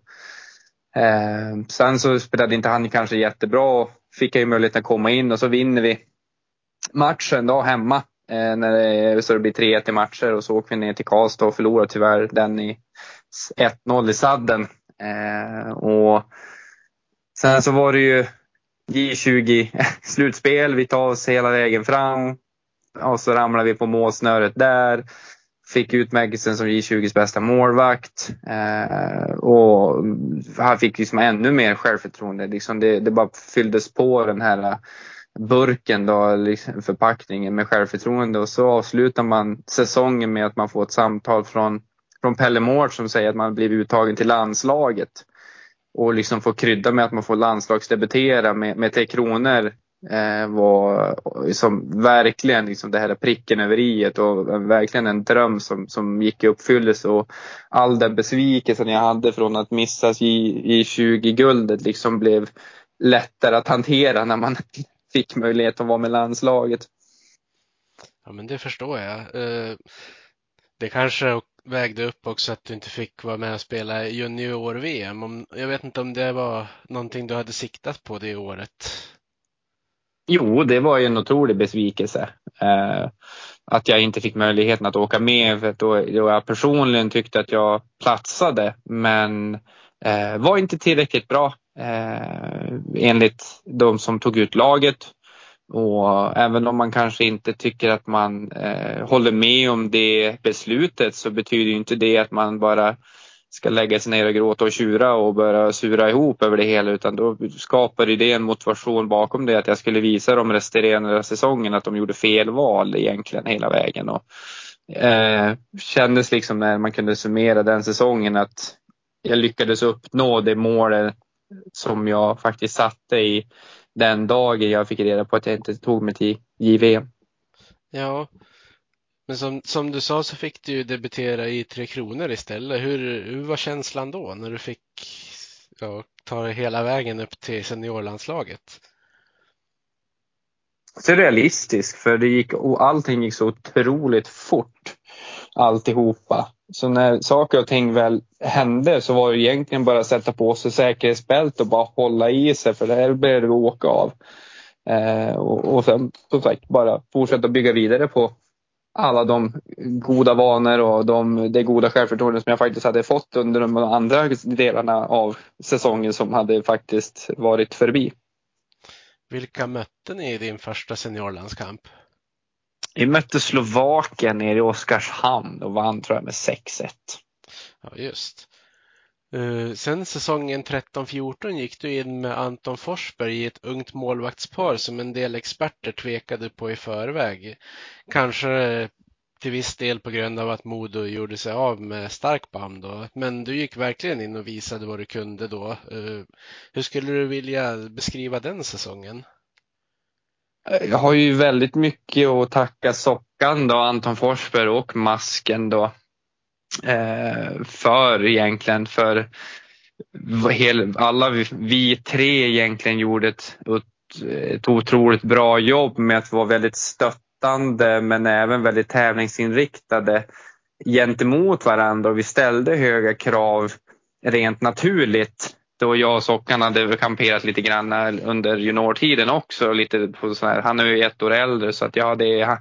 eh, sen så spelade inte han kanske jättebra och fick jag ju möjlighet att komma in och så vinner vi matchen då hemma. Eh, när det, så det blir 3-1 i matcher och så åker vi ner till Karlstad och förlorar tyvärr den i 1-0 i sadden. Eh, och sen så var det ju J20 slutspel. Vi tar oss hela vägen fram. Och så ramlar vi på målsnöret där. Fick utmärkelsen som J20s bästa målvakt. Eh, och han fick liksom ännu mer självförtroende. Liksom det, det bara fylldes på den här eh, burken, då, liksom förpackningen med självförtroende. Och så avslutar man säsongen med att man får ett samtal från, från Pelle Mård som säger att man blivit uttagen till landslaget och liksom få krydda med att man får landslagsdebutera med, med Tre Kronor eh, var liksom verkligen liksom det här pricken över i och verkligen en dröm som, som gick i uppfyllelse och all den besvikelsen jag hade från att missas i, i 20-guldet liksom blev lättare att hantera när man fick möjlighet att vara med landslaget. Ja men det förstår jag. Eh, det kanske vägde upp också att du inte fick vara med och spela junior-VM. Jag vet inte om det var någonting du hade siktat på det året? Jo, det var ju en otrolig besvikelse. Eh, att jag inte fick möjligheten att åka med för då, då jag personligen tyckte att jag platsade men eh, var inte tillräckligt bra eh, enligt de som tog ut laget. Och även om man kanske inte tycker att man eh, håller med om det beslutet så betyder inte det att man bara ska lägga sig ner och gråta och tjura och börja sura ihop över det hela utan då skapar det en motivation bakom det att jag skulle visa de resterande säsongen att de gjorde fel val egentligen hela vägen. Och, eh, kändes liksom när man kunde summera den säsongen att jag lyckades uppnå det målet som jag faktiskt satte i den dagen jag fick reda på att jag inte tog mig till JVM. Ja, men som, som du sa så fick du ju debutera i Tre Kronor istället. Hur, hur var känslan då när du fick ja, ta hela vägen upp till seniorlandslaget? Surrealistisk för det gick, och allting gick så otroligt fort alltihopa. Så när saker och ting väl hände så var det egentligen bara att sätta på sig säkerhetsbälte och bara hålla i sig för det här började vi åka av. Eh, och, och sen som sagt bara fortsätta bygga vidare på alla de goda vanor och de, det goda självförtroende som jag faktiskt hade fått under de andra delarna av säsongen som hade faktiskt varit förbi. Vilka mötte ni i din första seniorlandskamp? Vi mötte Slovakien nere i Oskarshamn och vann tror jag med 6-1. Ja, just. Uh, sen säsongen 13-14 gick du in med Anton Forsberg i ett ungt målvaktspar som en del experter tvekade på i förväg. Kanske till viss del på grund av att Modo gjorde sig av med Starkbaum då. Men du gick verkligen in och visade vad du kunde då. Uh, hur skulle du vilja beskriva den säsongen? Jag har ju väldigt mycket att tacka Sockan då, Anton Forsberg och Masken då. Eh, för egentligen, för alla vi tre egentligen gjorde ett, ett otroligt bra jobb med att vara väldigt stöttande men även väldigt tävlingsinriktade gentemot varandra och vi ställde höga krav rent naturligt då jag och Sockan hade kamperat lite grann eh, under juniortiden också. Lite på sån här, han är ju ett år äldre så att ja, det är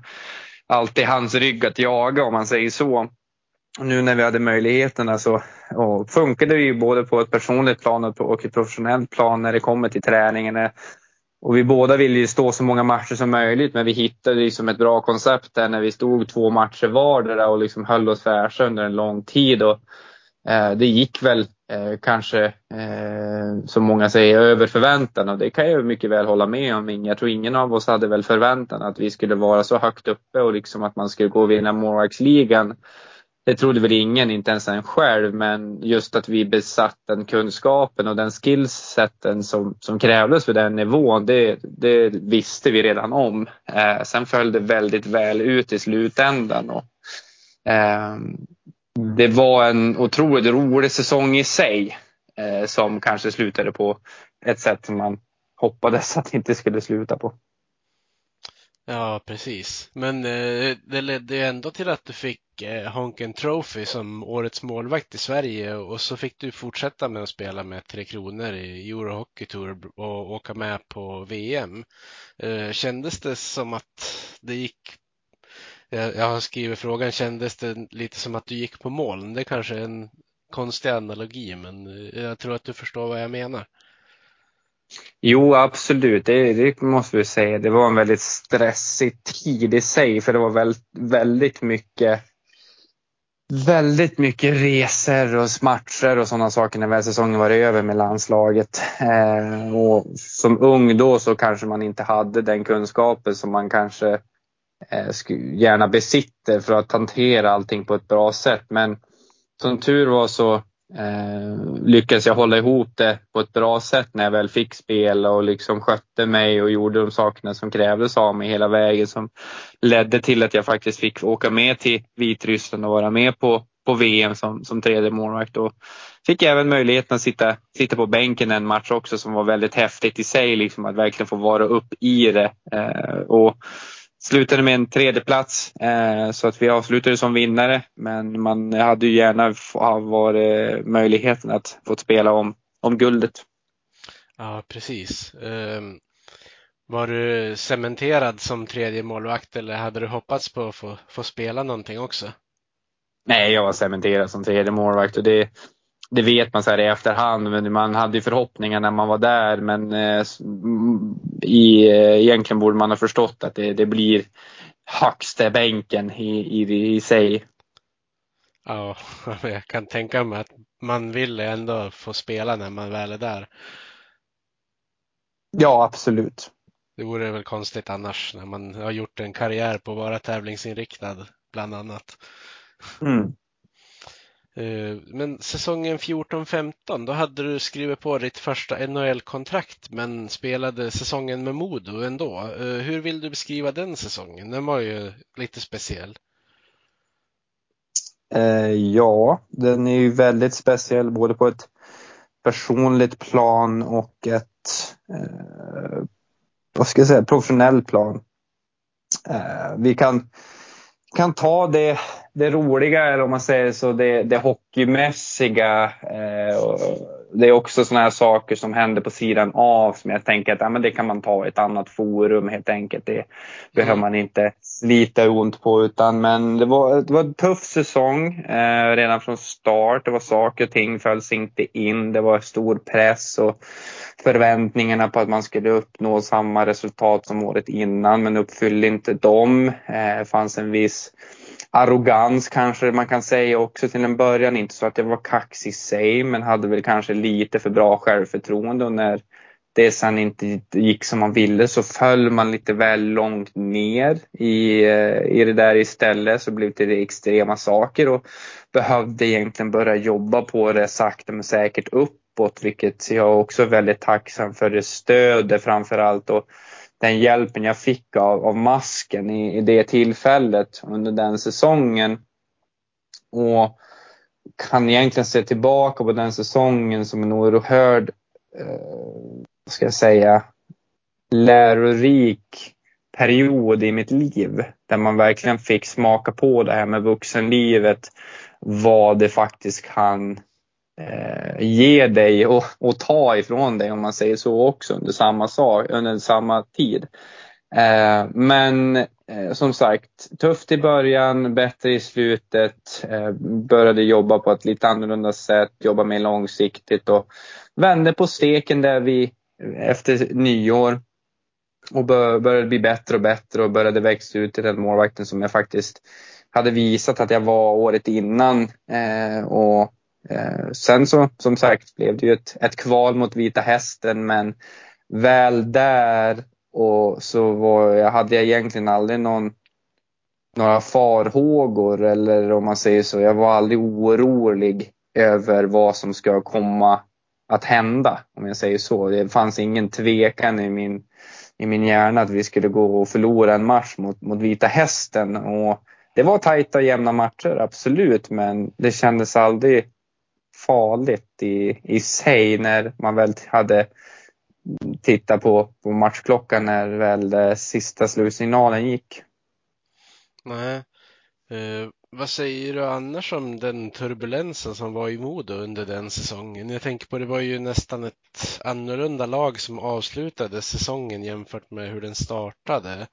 alltid hans rygg att jaga om man säger så. Nu när vi hade möjligheterna så och funkade det ju både på ett personligt plan och ett professionellt plan när det kommer till träningen. och vi båda ville ju stå så många matcher som möjligt men vi hittade liksom ett bra koncept där när vi stod två matcher vardera och liksom höll oss fräscha under en lång tid. Och, Eh, det gick väl eh, kanske, eh, som många säger, över förväntan och det kan jag mycket väl hålla med om. Jag tror ingen av oss hade väl förväntan att vi skulle vara så högt uppe och liksom att man skulle gå och vinna målvaktsligan det trodde väl ingen, inte ens en själv, men just att vi besatt den kunskapen och den skillsetten som, som krävdes för den nivån, det, det visste vi redan om. Eh, sen föll det väldigt väl ut i slutändan. Och, eh, det var en otroligt rolig säsong i sig eh, som kanske slutade på ett sätt som man hoppades att det inte skulle sluta på. Ja, precis. Men eh, det ledde ju ändå till att du fick eh, Honken Trophy som årets målvakt i Sverige och så fick du fortsätta med att spela med Tre Kronor i Euro Hockey Tour och åka med på VM. Eh, kändes det som att det gick jag, jag har skrivit frågan, kändes det lite som att du gick på moln? Det är kanske är en konstig analogi, men eh, jag tror att du förstår vad jag menar. Jo, absolut. Det, det, måste vi säga. Det var en väldigt stressig tid i sig för det var väldigt, väldigt mycket väldigt mycket resor och matcher och sådana saker när väl säsongen var över med landslaget. Eh, och som ung då så kanske man inte hade den kunskapen som man kanske Eh, gärna besitter för att hantera allting på ett bra sätt. Men som tur var så eh, lyckades jag hålla ihop det på ett bra sätt när jag väl fick spela och liksom skötte mig och gjorde de sakerna som krävdes av mig hela vägen som ledde till att jag faktiskt fick åka med till Vitryssland och vara med på, på VM som, som tredje målvakt. Och fick även möjligheten att sitta, sitta på bänken en match också som var väldigt häftigt i sig, liksom att verkligen få vara upp i det. Eh, och slutade med en tredjeplats eh, så att vi avslutade som vinnare. Men man hade ju gärna varit möjligheten att få spela om, om guldet. Ja, precis. Um, var du cementerad som tredje målvakt eller hade du hoppats på att få, få spela någonting också? Nej, jag var cementerad som tredje målvakt och det, det vet man så här i efterhand, men man hade ju förhoppningar när man var där. Men eh, i, eh, egentligen borde man ha förstått att det, det blir högsta bänken i, i, i sig. Ja, jag kan tänka mig att man vill ändå få spela när man väl är där. Ja, absolut. Det vore väl konstigt annars när man har gjort en karriär på att vara tävlingsinriktad bland annat. Mm. Eh, men säsongen 14-15, då hade du skrivit på ditt första NHL-kontrakt men spelade säsongen med Modo ändå. Eh, hur vill du beskriva den säsongen? Den var ju lite speciell. Eh, ja, den är ju väldigt speciell både på ett personligt plan och ett vad ska jag säga, professionellt plan. Vi kan, kan ta det det roliga, eller om man säger så, det, det hockeymässiga. Eh, det är också sådana här saker som händer på sidan av som jag tänker att ja, men det kan man ta i ett annat forum helt enkelt. Det behöver mm. man inte slita ont på. Utan, men det var, det var en tuff säsong eh, redan från start. Det var saker och ting fölls inte in. Det var stor press och förväntningarna på att man skulle uppnå samma resultat som året innan men uppfyllde inte dem. Eh, det fanns en viss arrogans kanske man kan säga också till en början. Inte så att jag var kaxig i sig men hade väl kanske lite för bra självförtroende. Och när det sen inte gick som man ville så föll man lite väl långt ner i, eh, i det där istället. Så blev det extrema saker. Och behövde egentligen börja jobba på det sakta men säkert uppåt vilket jag också är väldigt tacksam för det stödet framförallt. Och den hjälpen jag fick av, av masken i, i det tillfället under den säsongen. Och kan egentligen se tillbaka på den säsongen som en oerhörd, eh, vad ska jag säga, lärorik period i mitt liv. Där man verkligen fick smaka på det här med vuxenlivet. Vad det faktiskt kan eh, ge dig och, och, ta ifrån dig om man säger så också under samma, sak, under samma tid. Eh, men eh, som sagt, tufft i början, bättre i slutet. Eh, började jobba på ett lite annorlunda sätt, jobba mer långsiktigt och vände på steken där vi efter nyår och började bli bättre och bättre och började växa ut till den målvakten som jag faktiskt hade visat att jag var året innan. Eh, och Eh, sen så som sagt blev det ju ett, ett kval mot Vita Hästen men väl där och så var, jag hade jag egentligen aldrig någon, några farhågor eller om man säger så. Jag var aldrig orolig över vad som ska komma att hända om jag säger så. Det fanns ingen tvekan i min, i min hjärna att vi skulle gå och förlora en match mot, mot Vita Hästen. Och det var tajta och jämna matcher, absolut, men det kändes aldrig farligt i, i sig när man väl hade tittat på, på matchklockan när väl eh, sista slutsignalen gick. Nej. Eh, vad säger du annars om den turbulensen som var i Modo under den säsongen? Jag tänker på det var ju nästan ett annorlunda lag som avslutade säsongen jämfört med hur den startade.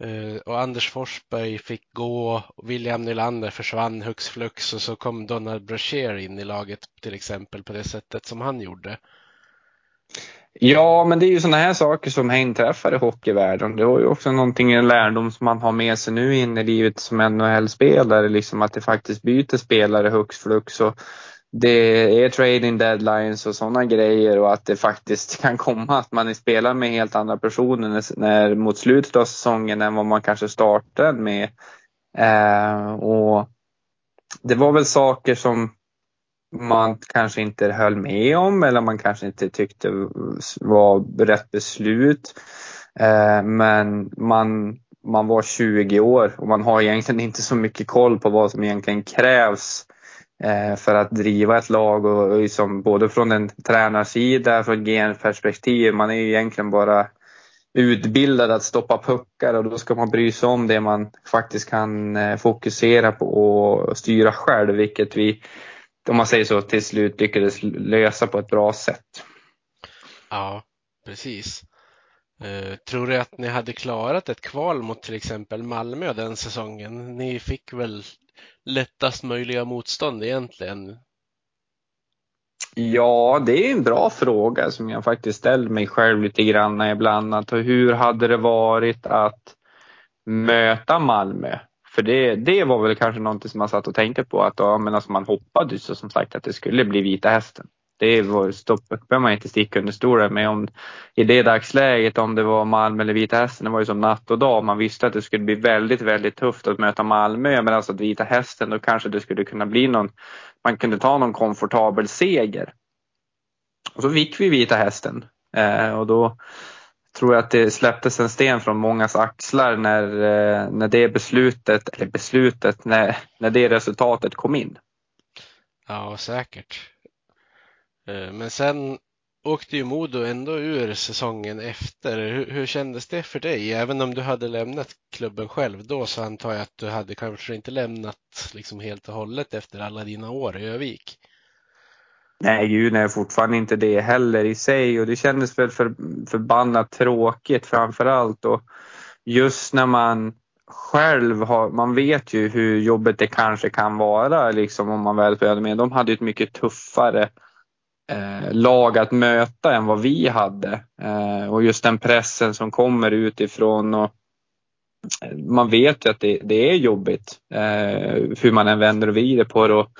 Eh, och Anders Forsberg fick gå, William Nylander försvann hux flux och så kom Donald Brashear in i laget till exempel på det sättet som han gjorde. Ja, men det är ju sådana här saker som inträffar i hockeyvärlden. Det var ju också någonting, en lärdom som man har med sig nu in i livet som NHL-spelare, liksom att det faktiskt byter spelare hux flux. Och det är trading deadlines och sådana grejer och att det faktiskt kan komma att man spelar med helt andra personer när, när, mot slutet av säsongen än vad man kanske startade med. Eh, och det var väl saker som man kanske inte höll med om eller man kanske inte tyckte var rätt beslut. Eh, men man, man var 20 år och man har egentligen inte så mycket koll på vad som egentligen krävs Eh, Eh, för att driva ett lag och, och liksom både från en tränarsida, från GM-perspektiv. Man är ju egentligen bara utbildad att stoppa puckar och då ska man bry sig om det man faktiskt kan eh, fokusera på och styra själv, vilket vi, om man säger så, till slut lyckades lösa på ett bra sätt. Ja, precis. Eh, tror du att ni hade klarat ett kval mot till exempel Malmö den säsongen? Ni fick väl lättast möjliga motstånd egentligen? Ja, det är en bra fråga som jag faktiskt ställer mig själv lite grann ibland. Att hur hade det varit att möta Malmö? För det, det var väl kanske någonting som man satt och tänkte på att ja, men alltså man hoppades ju som sagt att det skulle bli Vita Hästen det var stopp, behöver man inte sticka under stolen med. Om, I det dagsläget, om det var Malmö eller Vita Hästen, det var ju som natt och dag. Man visste att det skulle bli väldigt, väldigt tufft att möta Malmö. Men alltså att Vita Hästen, då kanske det skulle kunna bli någon, man kunde ta någon komfortabel seger. Och så fick vi Vita Hästen. Eh, och då tror jag att det släpptes en sten från mångas axlar när, eh, när det beslutet, eller beslutet, när, när det resultatet kom in. Ja, säkert. Eh, men sen åkte ju Modo ändå ur säsongen efter. Hur, hur kändes det för dig? Även om du hade lämnat klubben själv då så antar jag att du hade kanske inte lämnat liksom helt och hållet efter alla dina år i Övik. Nej, gud nej, fortfarande inte det heller i sig och det kändes väl för, förbannat tråkigt framför allt och just när man själv har, man vet ju hur jobbigt det kanske kan vara liksom om man väl spelade med. De hade ett mycket tuffare eh, lag att möta än vad vi hade. Eh, och just den pressen som kommer utifrån. Och, eh, man vet ju att det, det är jobbigt eh, hur man än vänder och vrider på det. Och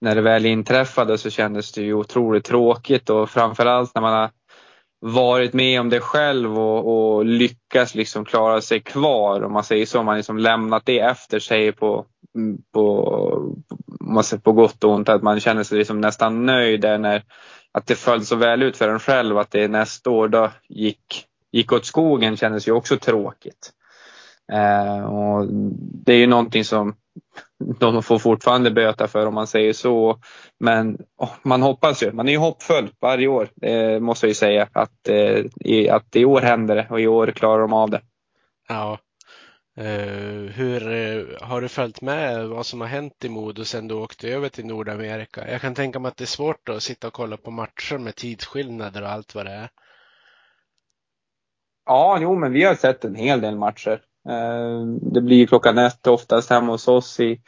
när det väl inträffade så kändes det ju otroligt tråkigt och framförallt när man har varit med om det själv och, och lyckats liksom klara sig kvar. Om man säger så, man liksom lämnat det efter sig på, på, på gott och ont. Att man känner sig liksom nästan nöjd där när att det föll så väl ut för en själv att det nästa år då gick, gick åt skogen kändes ju också tråkigt. Eh, och det är ju någonting som de får fortfarande böta för om man säger så. Men oh, man hoppas ju, man är ju hoppfull varje år, eh, måste jag ju säga. Att, eh, i, att i år händer det och i år klarar de av det. Ja. Uh, hur uh, har du följt med vad som har hänt i Modo sen du åkte över till Nordamerika? Jag kan tänka mig att det är svårt att sitta och kolla på matcher med tidsskillnader och allt vad det är. Ja, jo, men vi har sett en hel del matcher. Uh, det blir klockan ett oftast hemma hos oss i,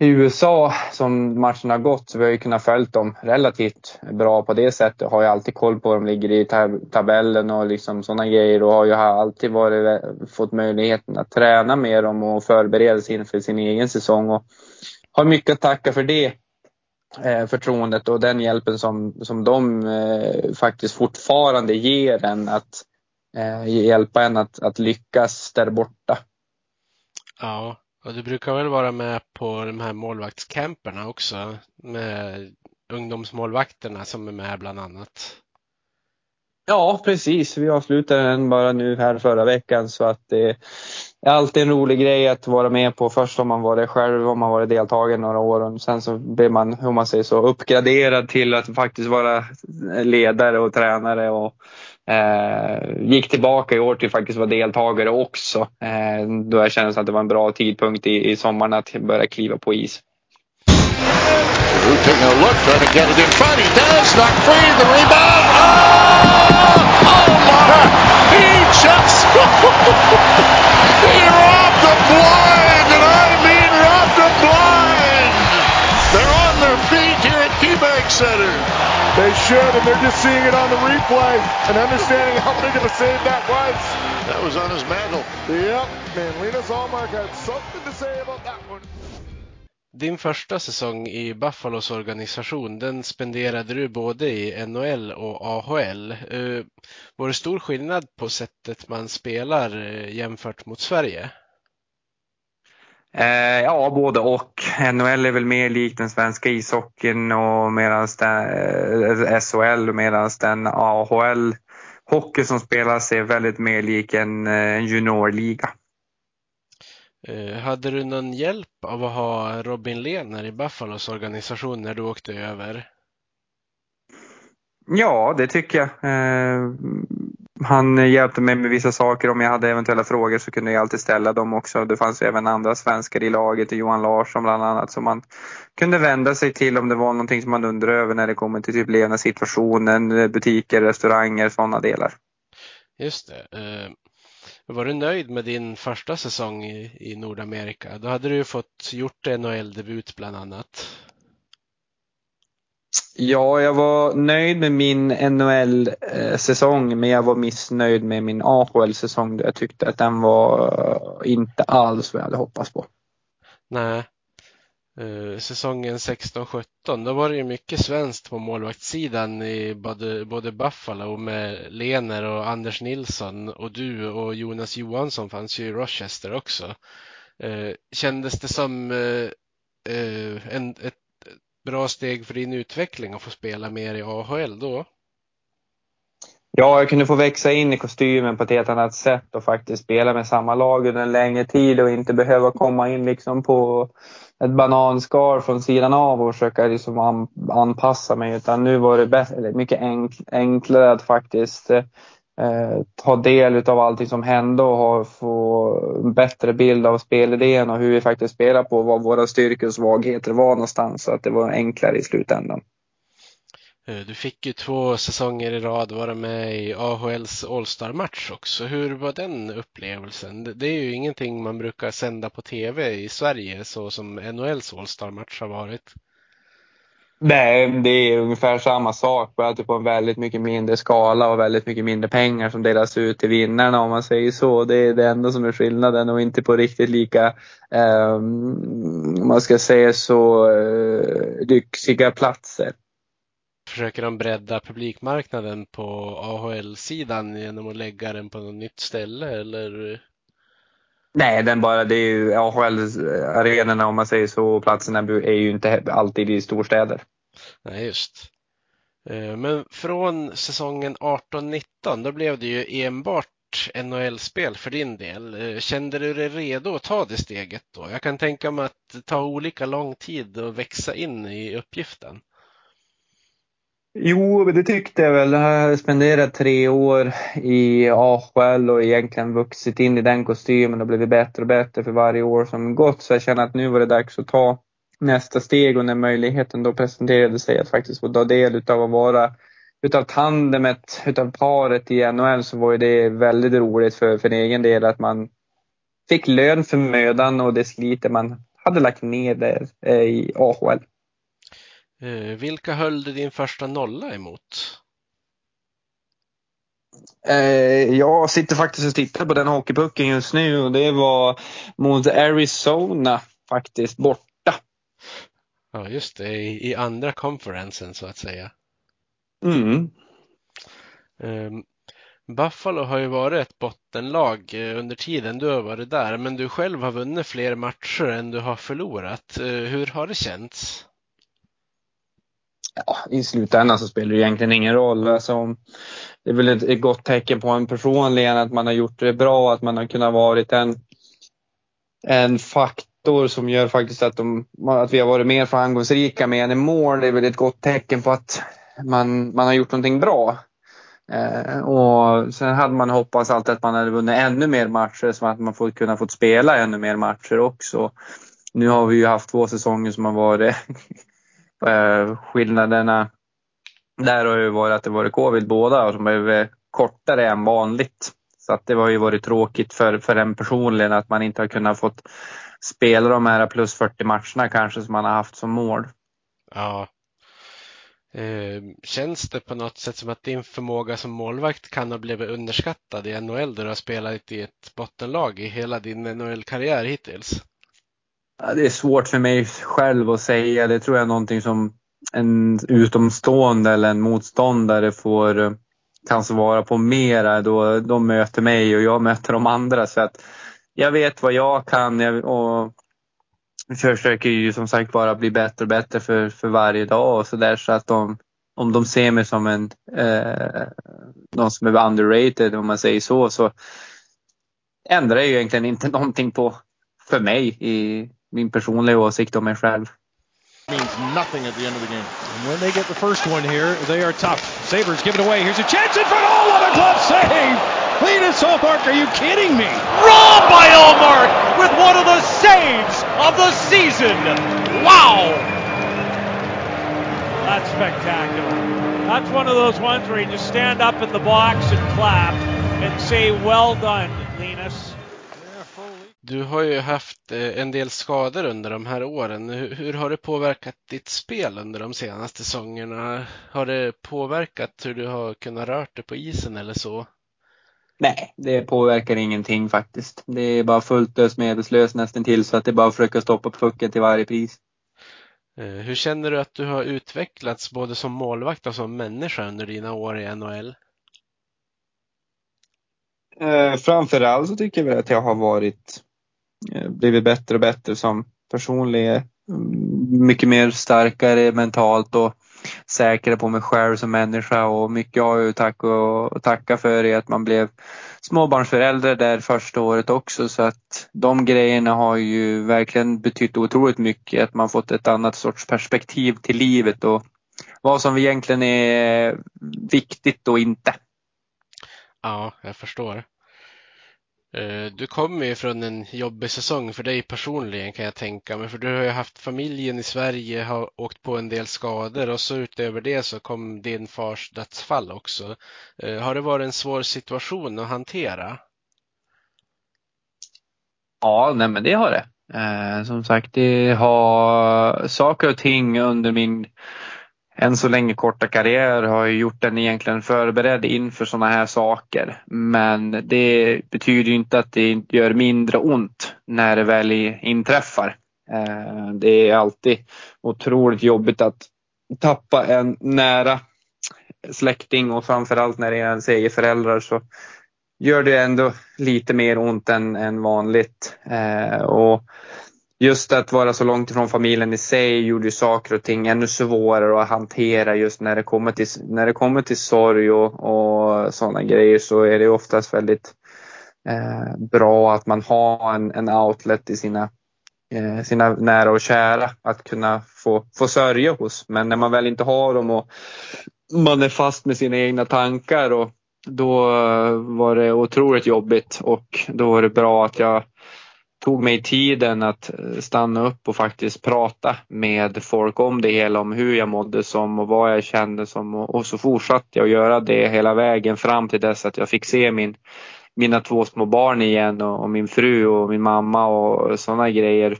i USA som matcherna har gått så vi har ju kunnat följa dem relativt bra på det sättet. Har ju alltid koll på hur de ligger i tab tabellen och liksom sådana grejer och har ju alltid varit, fått möjligheten att träna med dem och förbereda sig inför sin egen säsong. Och har mycket att tacka för det eh, förtroendet och den hjälpen som, som de eh, faktiskt fortfarande ger en att eh, hjälpa en att, att lyckas där borta. Ja, och du brukar väl vara med på de här målvaktscamperna också med ungdomsmålvakterna som är med bland annat? Ja, precis. Vi avslutade den bara nu här förra veckan så att det är alltid en rolig grej att vara med på. Först om man varit själv, om man varit deltagare några år och sen så blir man, hur man säger så, uppgraderad till att faktiskt vara ledare och tränare och Eh, gick tillbaka i år till faktiskt vara deltagare också. Eh, då jag kände att det var en bra tidpunkt i, i sommaren att börja kliva på is. Oh! He just... he robbed the blind, should, and they're just seeing it on the replay and understanding how big of a save that was. That was on his mantle. Yep, man, Linus Allmark had something to say about that one. Din första säsong i Buffalos organisation, den spenderade du både i NHL och AHL. Uh, var det stor skillnad på sättet man spelar uh, jämfört mot Sverige? Eh, ja, både och. NHL är väl mer lik den svenska ishockeyn och medan eh, SHL medan den AHL hockey som spelas är väldigt mer lik en, eh, en juniorliga. Eh, hade du någon hjälp av att ha Robin Lehner i Buffalos organisation när du åkte över? Ja, det tycker jag. Han hjälpte mig med vissa saker. Om jag hade eventuella frågor så kunde jag alltid ställa dem också. Det fanns även andra svenskar i laget, Johan Larsson bland annat, som man kunde vända sig till om det var någonting som man undrade över när det kommer till typ levnadssituationen, butiker, restauranger, sådana delar. Just det. Eh, var du nöjd med din första säsong i, i Nordamerika? Då hade du ju fått gjort NHL-debut bland annat. Ja, jag var nöjd med min NHL-säsong men jag var missnöjd med min AHL-säsong. Jag tyckte att den var eh, inte alls vad jag hade hoppats på. Nej. Eh, säsongen 16-17, då var det ju mycket svenskt på målvaktssidan i både, både Buffalo med Lener och Anders Nilsson och du och Jonas Johansson fanns ju i Rochester också. Eh, kändes det som en, ett bra steg för din utveckling att få spela mer i AHL då? Ja, jag kunde få växa in i kostymen på ett helt annat sätt och faktiskt spela med samma lag under en längre tid och inte behöva komma in liksom på ett bananskal från sidan av och försöka liksom anpassa mig. Utan nu var det mycket enklare att faktiskt eh, eh, ta del av allting som hände och ha, få en bättre bild av spelidén och hur vi faktiskt spelar på, vad våra styrkor och svagheter var någonstans. Så att det var enklare i slutändan. Eh, du fick ju två säsonger i rad vara med i AHLs All-Star-match också. Hur var den upplevelsen? Det är ju ingenting man brukar sända på tv i Sverige så som NHLs All-Star-match har varit. Nej, det är ungefär samma sak, bara på en väldigt mycket mindre skala och väldigt mycket mindre pengar som delas ut till vinnarna om man säger så. Det är det enda som är skillnaden och inte på riktigt lika, um, man ska säga så, uh, lyxiga platser. Försöker de bredda publikmarknaden på AHL-sidan genom att lägga den på något nytt ställe eller? Nej, den bara, det är ju AHL-arenorna om man säger så, platserna är ju inte alltid i storstäder. Nej, just. Eh, men från säsongen 18-19, då blev det ju enbart NHL-spel för din del. Eh, kände du dig redo att ta det steget då? Jag kan tänka mig att det tar olika lång tid att växa in i uppgiften. Jo, det tyckte jag väl. Jag har spenderat tre år i AHL och egentligen vuxit in i den kostymen och blivit bättre och bättre för varje år som gått. Så jag känner att nu var det dags att ta nästa steg och när möjligheten då presenterade sig att faktiskt få ta del utav att vara utav tandemet, utav paret i NHL så var ju det väldigt roligt för, för egen del att man fick lön för mödan och det sliter man hade lagt ner där eh, i AHL. Eh, vilka höll du din första nolla emot? Eh, jag sitter faktiskt och tittar på den hockeypucken just nu och det var mot Arizona faktiskt, borta. Ja, just det, i, andra konferensen så att säga. Mm. Um, Buffalo har ju varit ett bottenlag eh, under tiden du har varit där, men du själv har vunnit fler matcher än du har förlorat. Hur har det känts? Ja, I slutändan så spelar det egentligen ingen roll. Alltså, det är väl ett, ett gott tecken på en personligen att man har gjort det bra, att man har kunnat varit en, en faktor som gör faktiskt att, de, att vi har varit mer framgångsrika med en i mål. Det är väl ett gott tecken på att man, man har gjort någonting bra. Eh, och sen hade man hoppats alltid att man hade vunnit ännu mer matcher så att man fått kunnat fått spela ännu mer matcher också. Nu har vi ju haft två säsonger som har varit Eh, skillnaderna där har ju varit att det varit covid båda och de är kortare än vanligt. Så att det har ju varit tråkigt för, för en personligen att man inte har kunnat fått spela de här plus 40 matcherna kanske som man har haft som mål. Ja, Eh, känns det på något sätt som att din förmåga som målvakt kan ha blivit underskattad i NHL där du har spelat i ett bottenlag i hela din NHL-karriär hittills? Det är svårt för mig själv att säga. Det tror jag är någonting som en utomstående eller en motståndare får eh, kan svara på mera då de möter mig och jag möter de andra. Så att jag vet vad jag kan och försöker ju som sagt bara bli bättre och bättre för, för varje dag och så där så att de, om de ser mig som en, eh, någon som är underrated om man säger så, så ändrar ju egentligen inte någonting på, för mig i min personliga åsikt om mig själv. Means nothing at the end of the game. And when they get the first one here, they are tough. Sabres give it away. Here's a chance in front. Oh, what a glove save! Linus Ullmark, are you kidding me? Robbed by Ullmark with one of the saves of the season. Wow! That's spectacular. That's one of those ones where you just stand up in the box and clap and say well done, Linus. Du har ju haft eh, en del skador under de här åren. Hur har det påverkat ditt spel under de senaste säsongerna? Har det påverkat hur du har kunnat röra dig på isen eller så? Nej, det påverkar ingenting faktiskt. Det är bara fullt ös medelslös nästan till så att det är bara att försöka stoppa pucken till varje pris. Eh, hur känner du att du har utvecklats både som målvakt och som människa under dina år i NHL? Eh, framförallt så tycker jag att jag har varit, Eh, blivit bättre och bättre som personlig. Eh, mm, mycket mer starkare mentalt och säkrare på mig själv som människa och mycket har jag tack och tacka för är att man blev småbarnsförälder där första året också så att de grejerna har ju verkligen betytt otroligt mycket att man fått ett annat sorts perspektiv till livet och vad som egentligen är viktigt och inte. Ja, jag förstår. Eh, du kommer ju från en jobbig säsong för dig personligen kan jag tänka mig, för du har ju haft familjen i Sverige, har åkt på en del skador och så utöver det så kom din fars dödsfall också. Eh, har det varit en svår situation att hantera? Ja, nej men det har det. Eh, som sagt, det har saker och ting under min än så länge korta karriär har ju gjort den egentligen förberedd inför sådana här saker. Men det betyder inte att det gör mindre ont när det väl inträffar. Eh, det är alltid otroligt jobbigt att tappa en nära släkting och framförallt när det är ens egen föräldrar så gör det ändå lite mer ont än, än vanligt. Eh, och just att vara så långt ifrån familjen i sig gjorde ju saker och ting ännu svårare att hantera just när det kommer till, när det kommer till sorg och, och sådana grejer så är det oftast väldigt eh, bra att man har en, en outlet i sina, eh, sina nära och kära att kunna få, få sörja hos. Men när man väl inte har dem och man är fast med sina egna tankar och då var det otroligt jobbigt och då var det bra att jag tog mig tiden att eh, stanna upp och faktiskt prata med folk om det hela, om hur jag mådde som och vad jag kände som och, så fortsatte jag att göra det hela vägen fram till dess att jag fick se min, mina två små barn igen och, och min fru och min mamma och sådana grejer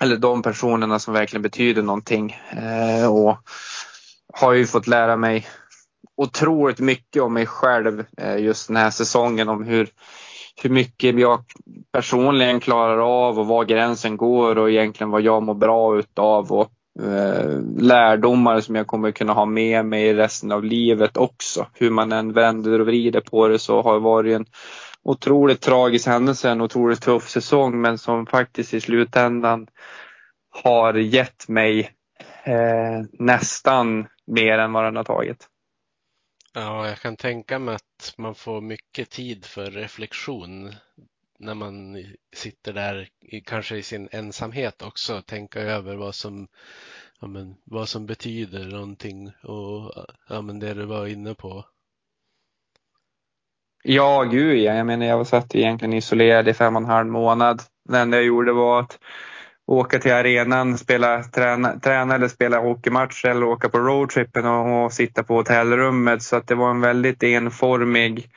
eller de personerna som verkligen betyder någonting. Eh, och har ju fått lära mig otroligt mycket om mig själv eh, just den här säsongen. Om hur, hur mycket jag personligen klarar av och var gränsen går och egentligen vad jag mår bra utav. Och, eh, lärdomar som jag kommer kunna ha med mig resten av livet också. Hur man än vänder och vrider på det så har det varit en otroligt tragisk händelse, en otroligt tuff säsong men som faktiskt i slutändan har gett mig eh, nästan mer än vad den har tagit. Ja, jag kan tänka mig att man får mycket tid för reflektion när man sitter där, kanske i sin ensamhet också, tänka över vad som, ja, men, vad som betyder någonting och ja, men det du var inne på. Ja, gud ja. Jag menar, jag var satt egentligen isolerad i fem och en halv månad. Det enda jag gjorde var att åka till arenan, spela, träna, träna eller spela hockeymatch eller åka på roadtrippen och, och sitta på hotellrummet. Så att det var en väldigt enformig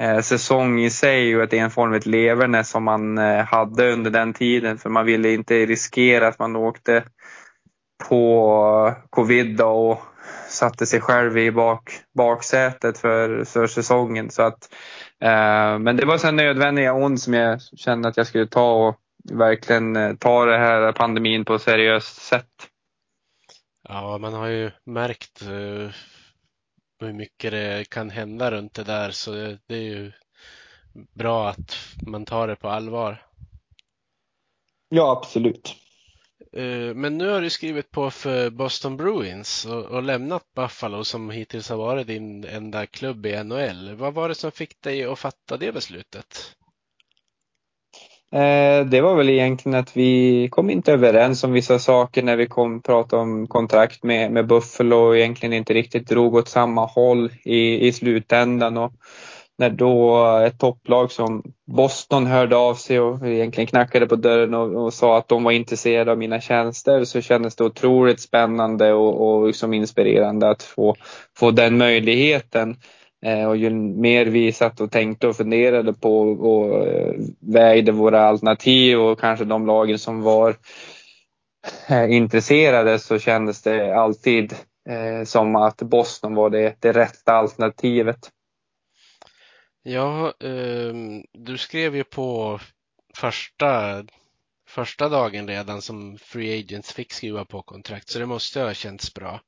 eh, säsong i sig och ett enformigt leverne som man eh, hade under den tiden. För man ville inte riskera att man åkte på covid och satte sig själv i bak, baksätet för, för säsongen. Så att, eh, men det var så nödvändiga ont som jag kände att jag skulle ta och verkligen eh, ta det här pandemin på ett seriöst sätt. Ja, man har ju märkt uh, hur mycket det kan hända runt det där så det, är ju bra att man tar det på allvar. Ja, absolut. Uh, men nu har du skrivit på för Boston Bruins och, och, lämnat Buffalo som hittills har varit din enda klubb i NHL. Vad var det som fick dig att fatta det beslutet? Eh, det var väl egentligen att vi kom inte överens om vissa saker när vi kom pratade om kontrakt med, med Buffalo och egentligen inte riktigt drog åt samma håll i, i slutändan. Och när då ett topplag som Boston hörde av sig och egentligen knackade på dörren och, och sa att de var intresserade av mina tjänster så kändes det otroligt spännande och, och liksom inspirerande att få, få den möjligheten. Eh, och ju mer vi satt och tänkte och funderade på och eh, vägde våra alternativ och kanske de lagen som var eh, intresserade så kändes det alltid som att Boston var det, det rätta alternativet. Ja, ehm, du skrev ju på första, första dagen redan som Free Agents fick skriva på kontrakt så det måste ha känts bra.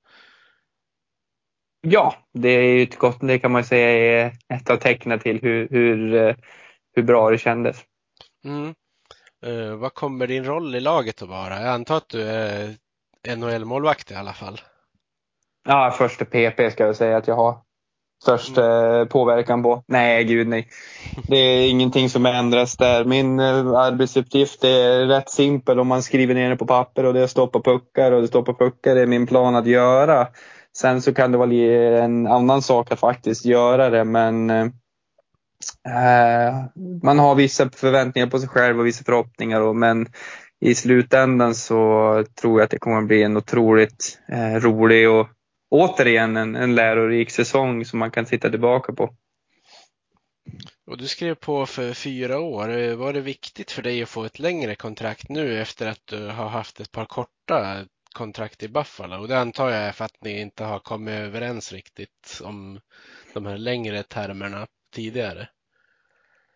Ja, det är ju ett gott, det kan man säga är ett av tecknen till hur, hur, eh, hur bra det kändes. Mm. Uh, vad kommer din roll i laget att vara? Jag antar att du är NHL-målvakt i alla fall? Ja, första PP ska jag säga att jag har störst mm. påverkan på. Nej, gud nej. Det är ingenting som ändras där. Min arbetsuppgift är rätt simpel om man skriver ner det på papper och det är att stoppa puckar och det stoppa puckar är min plan att göra. Sen så kan det vara en annan sak att faktiskt göra det men eh, man har vissa förväntningar på sig själv och vissa förhoppningar då, men i slutändan så tror jag att det kommer att bli en otroligt eh, rolig och återigen en, en lärorik säsong som man kan titta tillbaka på. Och du skrev på för fyra år. Eh, var det viktigt för dig att få ett längre kontrakt nu efter att du har haft ett par korta kontrakt i Buffalo och det antar jag är för att ni inte har kommit överens riktigt om de här längre termerna tidigare.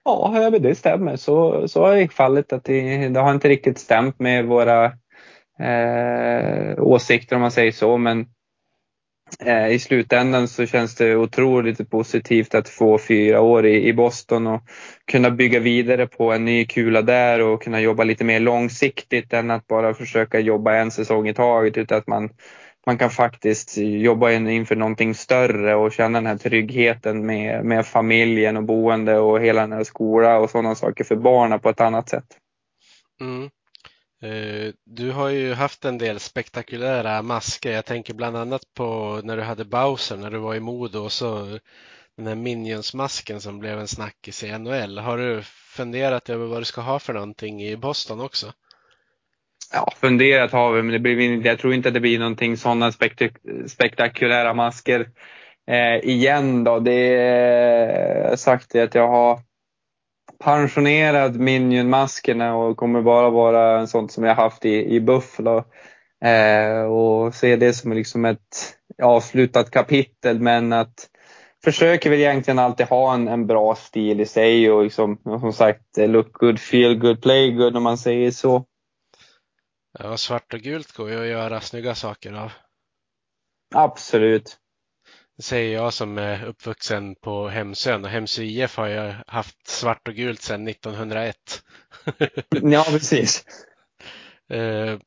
Ja, det stämmer. Så, så är fallet att det, det har inte riktigt stämt med våra eh, åsikter om man säger så. Men Eh, i slutändan så känns det otroligt positivt att få fyra år i, i Boston och kunna bygga vidare på en ny kula där och kunna jobba lite mer långsiktigt än att bara försöka jobba en säsong i taget utan att man, man kan faktiskt jobba in, inför någonting större och känna den här tryggheten med, med familjen och boende och hela den här skolan och sådana saker för barnen på ett annat sätt. Mm. Eh, du har ju haft en del spektakulära masker. Jag tänker bland annat på när du hade Bowser när du var i Modo och så den här Minions-masken som blev en snackis i NHL. Har du funderat över vad du ska ha för någonting i Boston också? Ja, funderat har vi, men det blir, jag tror inte att det blir någonting sådana spektak spektakulära masker eh, igen då. Det är sagt att jag har pensionerad Minion-maskerna och kommer bara vara en sånt som jag haft i, i Buffalo. Eh, och se det som liksom ett avslutat kapitel men att försöker väl egentligen alltid ha en, en bra stil i sig och liksom, som sagt look good, feel good, play good om man säger så. Ja, svart och gult går ju att göra snygga saker av. Absolut. Säger jag som är uppvuxen på Hemsön och Hemsö IF har ju haft svart och gult sedan 1901. ja, precis. Eh,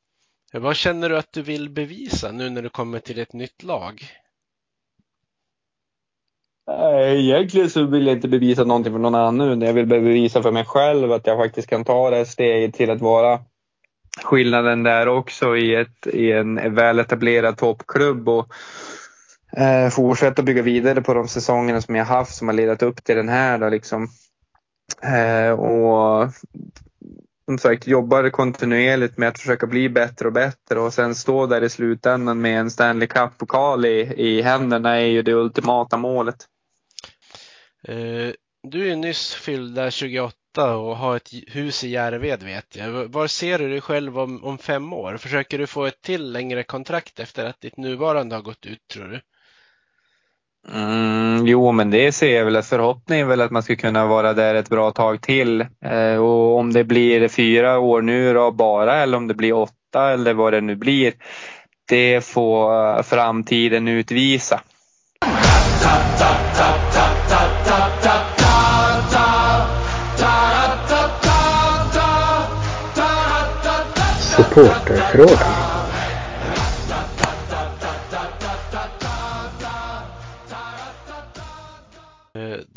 vad känner du att du vill bevisa nu när du kommer till ett nytt lag? Egentligen så vill jag inte bevisa någonting för någon annan jag vill bevisa för mig själv att jag faktiskt kan ta det här steget till att vara skillnaden där också i, ett, i en väl etablerad toppklubb och eh, fortsätta bygga vidare på de säsongerna som jag haft som har ledat upp till den här. Då, liksom. Eh, och som sagt jobbar kontinuerligt med att försöka bli bättre och bättre och sen stå där i slutändan med en Stanley Cup-pokal i, i händerna är ju det ultimata målet. Eh, du är nyss fyllda 28 och har ett hus i Järved vet jag. Var ser du dig själv om, om fem år? Försöker du få ett till längre kontrakt efter att ditt nuvarande har gått ut tror du? Mm, jo, men det ser jag väl. Förhoppningen är väl att man ska kunna vara där ett bra tag till. Eh, och om det blir fyra år nu då bara eller om det blir åtta eller vad det nu blir. Det får eh, framtiden utvisa. Supporterfrågan.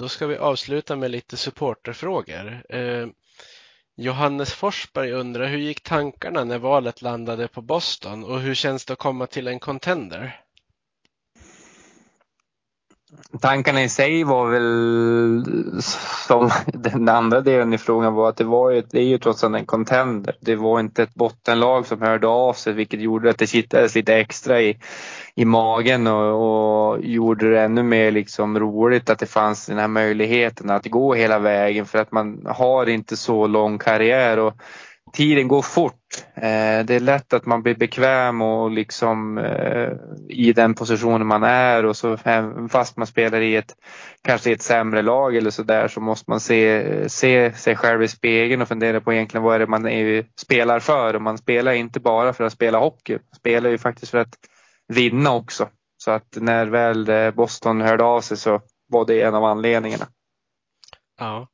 Då ska vi avsluta med lite supporterfrågor. Eh, Johannes Forsberg undrar hur gick tankarna när valet landade på Boston och hur känns det att komma till en contender? Tankarna i sig var väl som den andra delen i frågan var att det var ju, det är ju trots allt en contender. Det var inte ett bottenlag som hörde av sig vilket gjorde att det kittades lite extra i, i magen och, och gjorde det ännu mer liksom roligt att det fanns den här möjligheten att gå hela vägen för att man har inte så lång karriär och tiden går fort. Eh, det är lätt att man blir bekväm och liksom eh, i den positionen man är och så eh, fast man spelar i ett kanske ett sämre lag eller så där så måste man se, se sig själv i spegeln och fundera på egentligen vad är det man är, spelar för och man spelar inte bara för att spela hockey. Man spelar ju faktiskt för att vinna också. Så att när väl Boston hörde av sig så var det en av anledningarna. Ja.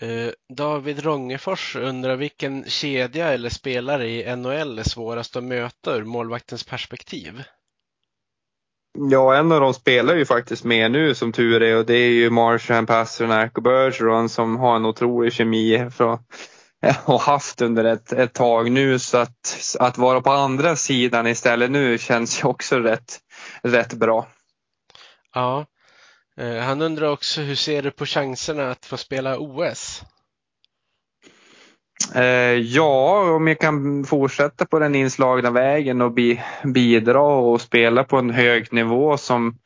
Eh, David Rongefors undrar vilken kedja eller spelare i NHL är svårast att möta ur målvaktens perspektiv? Ja, en av dem spelar ju faktiskt med nu som tur är och det är ju Marchand, Pasternak och Bergeron som har en otrolig kemi från, och haft under ett, ett tag nu så att, att vara på andra sidan istället nu känns ju också rätt, rätt bra. Ja, Eh, han undrar också hur ser du på chanserna att få spela OS? Eh, ja, om jag kan fortsätta på den inslagna vägen och bidra och spela på en hög nivå som,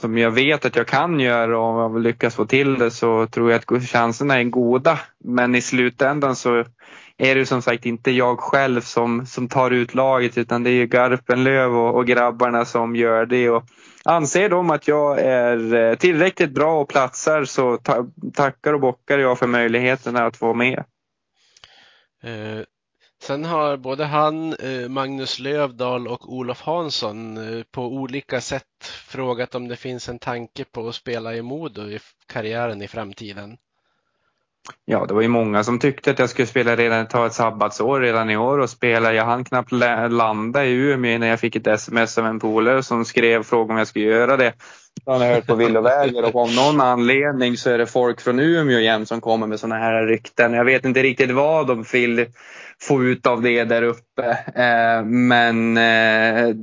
som jag vet att jag kan göra och om jag lyckas få till det så tror jag att chanserna är goda. Men i slutändan så är det som sagt inte jag själv som, som tar ut laget utan det är Garpenlöv och, och grabbarna som gör det. Och anser de att jag är eh, tillräckligt bra och platsar så ta, tackar och bockar jag för möjligheten att vara med. Eh, sen har både han, eh, Magnus Lövdahl och Olof Hansson eh, på olika sätt frågat om det finns en tanke på att spela i Modo i karriären i framtiden. Ja, det var ju många som tyckte att jag skulle spela redan, ta ett sabbatsår redan i år och spela. Jag hann knappt landa i Umeå när jag fick ett sms av en polare som skrev frågan om jag skulle göra det. Han har hört på villovägar och av någon anledning så är det folk från Umeå igen som kommer med sådana här rykten. Jag vet inte riktigt vad de vill få ut av det där uppe. Eh, men eh,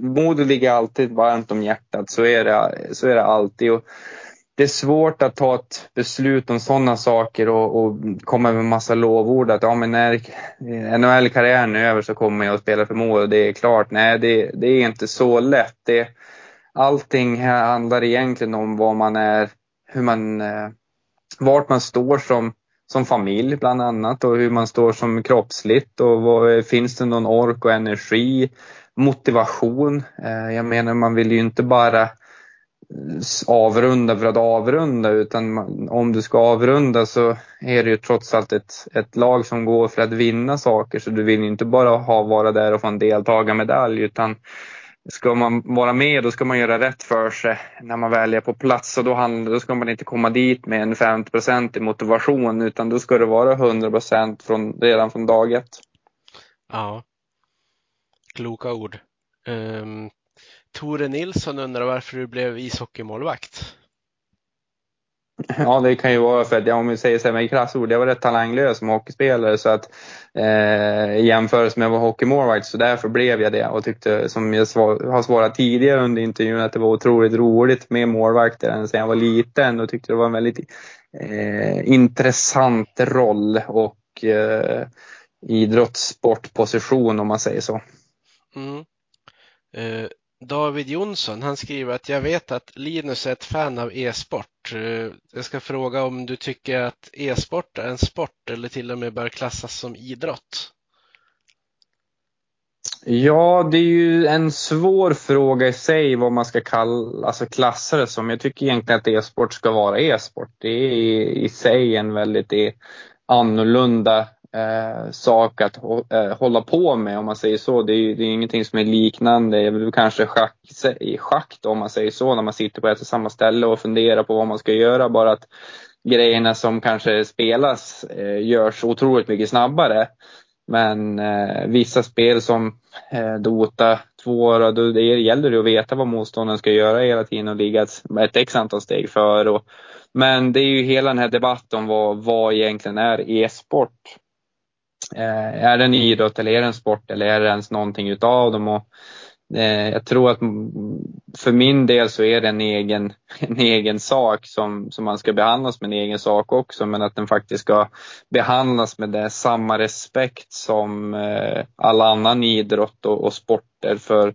Modo ligger alltid varmt om hjärtat. Så är det, så är det alltid. Och det är svårt att ta ett beslut om sådana saker och, och komma med massa lovord att ja, men när NHL-karriären är över så kommer jag att spela för mål det är klart. Nej, det, det är inte så lätt. Det, allting handlar egentligen om vad man är, hur man, eh, vart man står som, som familj bland annat och hur man står som kroppsligt och vad, finns det någon ork och energi, motivation. Eh, jag menar man vill ju inte bara avrunda för att avrunda utan man, om du ska avrunda så är det ju trots allt ett, ett lag som går för att vinna saker så du vill ju inte bara ha vara där och få en deltagarmedalj utan ska man vara med då ska man göra rätt för sig när man väl är på plats och då, handlar, då ska man inte komma dit med en 50 i motivation utan då ska det vara 100 från, redan från dag ett. Ja, kloka ord. Um, Tore Nilsson undrar varför du blev ishockeymålvakt? Ja, det kan ju vara för att, ja, om vi säger så här med krassord, jag var rätt talanglös som hockeyspelare så att eh, i jämförelse med att vara hockeymålvakt så därför blev jag det och tyckte som jag svar, har svarat tidigare under intervjun att det var otroligt roligt med målvakter än sen jag var liten och tyckte det var en väldigt eh, intressant roll och eh, idrottssportposition om man säger så. Mm. Eh, David Jonsson, han skriver att jag vet att Linus är ett fan av e-sport. Eh, jag ska fråga om du tycker att e-sport är en sport eller till och med bör klassas som idrott? Ja, det är ju en svår fråga i sig vad man ska kalla, alltså klassa det som. Jag tycker egentligen att e-sport ska vara e-sport. Det är i sig en väldigt annorlunda eh, sak att eh, hålla på med om man säger så. Det är, det är ingenting som är liknande. Kanske schack, i schack då, om man säger så när man sitter på ett och samma ställe och funderar på vad man ska göra. Bara att grejerna som kanske spelas eh, görs otroligt mycket snabbare. Men eh, vissa spel som eh, Dota 2, då det gäller det att veta vad motståndaren ska göra hela tiden och ligga ett, ett x antal steg före. Och, men det är ju hela den här debatten om vad, vad egentligen är e-sport. Eh, är det en idrott eller är det en sport eller är det ens någonting utav dem? Och, eh, jag tror att för min del så är det en egen, en egen sak som, som man ska behandlas med en egen sak också men att den faktiskt ska behandlas med det, samma respekt som eh, all annan idrott och, och sporter för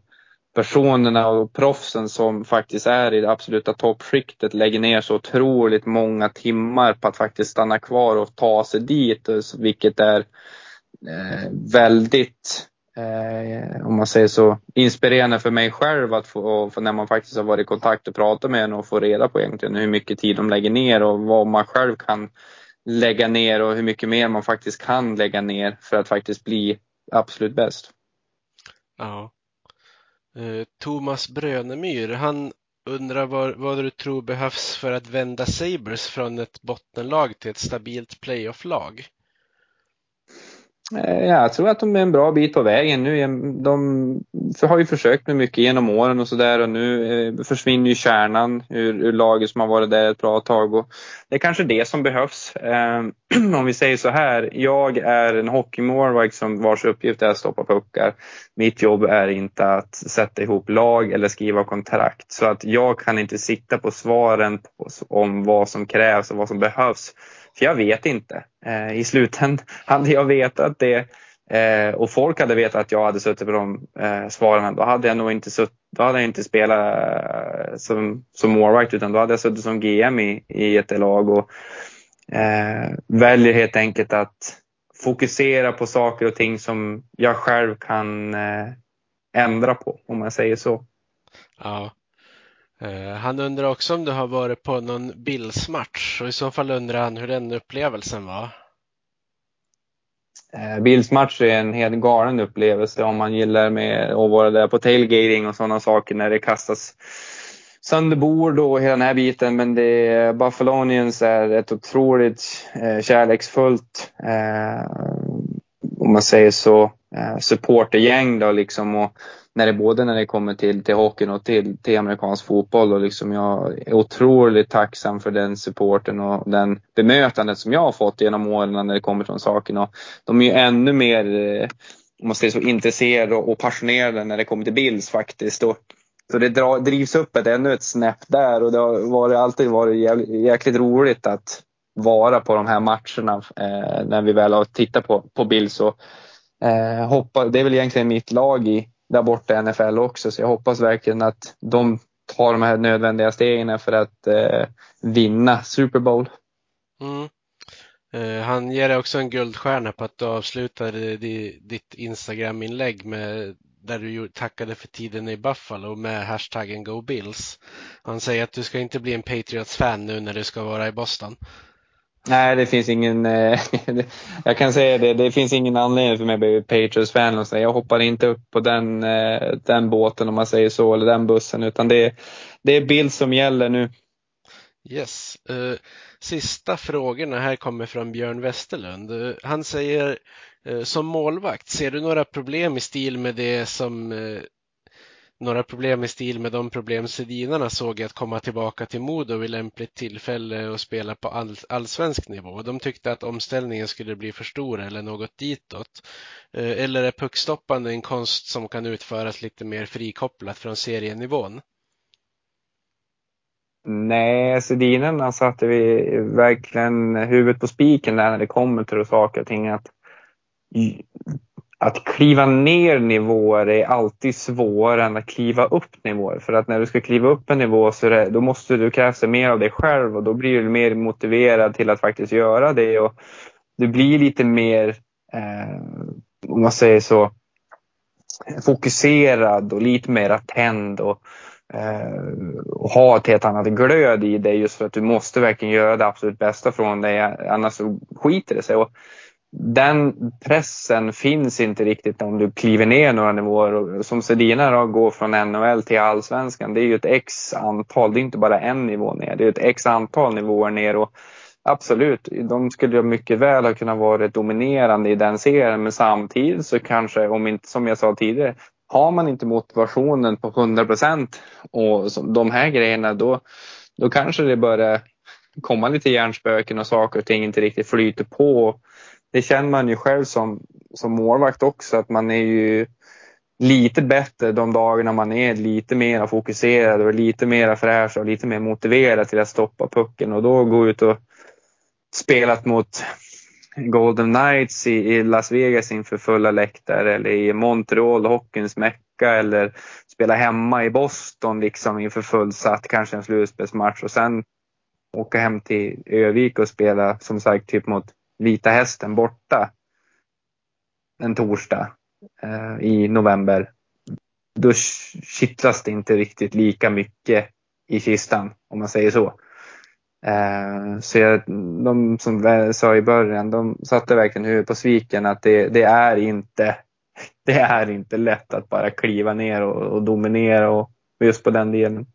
personerna och proffsen som faktiskt är i det absoluta toppskiktet lägger ner så otroligt många timmar på att faktiskt stanna kvar och ta sig dit, eh, vilket är Eh, väldigt, eh, om man säger så, inspirerande för mig själv att få, och när man faktiskt har varit i kontakt och pratat med en och få reda på egentligen hur mycket tid de lägger ner och vad man själv kan lägga ner och hur mycket mer man faktiskt kan lägga ner för att faktiskt bli absolut bäst. Ja. Eh, Thomas Brönemyr, han undrar vad, vad du tror behövs för att vända Sabres från ett bottenlag till ett stabilt playoff-lag? Eh, jag tror att de är en bra bit på vägen nu. De har ju försökt med mycket genom åren och sådär och nu eh, försvinner ju kärnan ur, ur laget som har varit där ett bra tag. Och det är kanske det som behövs. Eh, om vi säger så här, jag är en hockeymålvakt som vars uppgift är att stoppa puckar. Mitt jobb är inte att sätta ihop lag eller skriva kontrakt. Så att jag kan inte sitta på svaren på, om vad som krävs och vad som behövs för jag vet inte. Eh, I slutändan hade jag vetat det eh, och folk hade vetat att jag hade suttit på de eh, svaren, då hade jag nog inte, sutt, då hade jag inte spelat eh, som, som målvakt utan då hade jag suttit som GM i, i ett lag och eh, väljer helt enkelt att fokusera på saker och ting som jag själv kan eh, ändra på om man säger så. Ja, Eh, han undrar också om du har varit på någon Bills-match och i så fall undrar han hur den upplevelsen var. Eh, Bills match är en helt galen upplevelse om man gillar med att vara där på tailgating och sådana saker när det kastas sönder bord och hela den här biten. Men det, Buffalonians är ett otroligt eh, kärleksfullt, eh, om man säger så, supportergäng då liksom. Och när det både när det kommer till, till hockeyn och till, till amerikansk fotboll och liksom jag är otroligt tacksam för den supporten och den bemötandet som jag har fått genom åren när det kommer från sakerna. De är ju ännu mer, eh, om man säger så, intresserade och passionerade när det kommer till Bills faktiskt. Och, så det dra, drivs upp ett ännu ett snäpp där och det har varit, alltid varit jävligt, jäkligt roligt att vara på de här matcherna eh, när vi väl har tittat på, på Bills. Och, eh, hoppa, det är väl egentligen mitt lag i, där borta i NFL också. Så jag hoppas verkligen att de tar de här nödvändiga stegen för att eh, vinna Super Bowl. Mm. Eh, han ger dig också en guldstjärna på att du avslutade ditt Instagram-inlägg med där du tackade för tiden i Buffalo med hashtaggen Go Bills. Han säger att du ska inte bli en Patriots-fan nu när du ska vara i Boston. Nej, det finns ingen, eh, jag kan säga det, det finns ingen anledning för mig att bli Patriots-fan. Alltså. Jag hoppar inte upp på den, eh, den båten om man säger så, eller den bussen, utan det, det är Bills som gäller nu. Yes. Uh, sista frågorna här kommer från Björn Westerlund. Uh, han säger uh, som målvakt, ser du några problem i stil med det som några problem i stil med de problem Sedinarna såg i att komma tillbaka till Modo vid lämpligt tillfälle och spela på all, allsvensk nivå. De tyckte att omställningen skulle bli för stor eller något ditåt. Eh, eller är puckstoppande en konst som kan utföras lite mer frikopplat från serienivån? Nej, Sedinarna satte vi verkligen huvudet på spiken där när det kommer till saker och ting. Att, att kliva ner nivåer är alltid svårare än att kliva upp nivåer. För att när du ska kliva upp en nivå så det, då måste du krävs mer av dig själv och då blir du mer motiverad till att faktiskt göra det. Och du blir lite mer, eh, om man säger så, fokuserad och lite mer tänd. Och, eh, ha ett helt annat glöd i dig just för att du måste verkligen göra det absolut bästa från dig annars så skiter det sig. Och den pressen finns inte riktigt om du kliver ner några nivåer. Som Sedina då, går från NHL till Allsvenskan. Det är ju ett x antal, det är inte bara en nivå ner. Det är ett x antal nivåer ner. Och absolut, de skulle mycket väl ha kunnat vara dominerande i den serien. Men samtidigt så kanske, om inte, som jag sa tidigare, har man inte motivationen på 100 procent och de här grejerna då, då kanske det börjar komma lite hjärnspöken och saker och ting inte riktigt flyter på. Det känner man ju själv som, som målvakt också att man är ju lite bättre de dagarna man är lite mer fokuserad och lite mer fräsch och lite mer motiverad till att stoppa pucken. Och då gå ut och spelat mot Golden Knights i, i Las Vegas inför fulla läktare eller i Montreal, hockeyns mecka eller spela hemma i Boston liksom inför fullsatt, kanske en slutspelsmatch och sen åka hem till Övik och spela som sagt typ mot Vita Hästen borta en torsdag eh, i november. Då kittlas det inte riktigt lika mycket i kistan om man säger så. Eh, så jag, de som sa i början, de satte verkligen huvudet på sviken att det, det, är inte det är inte lätt att bara kliva ner och, och dominera och, just på den delen.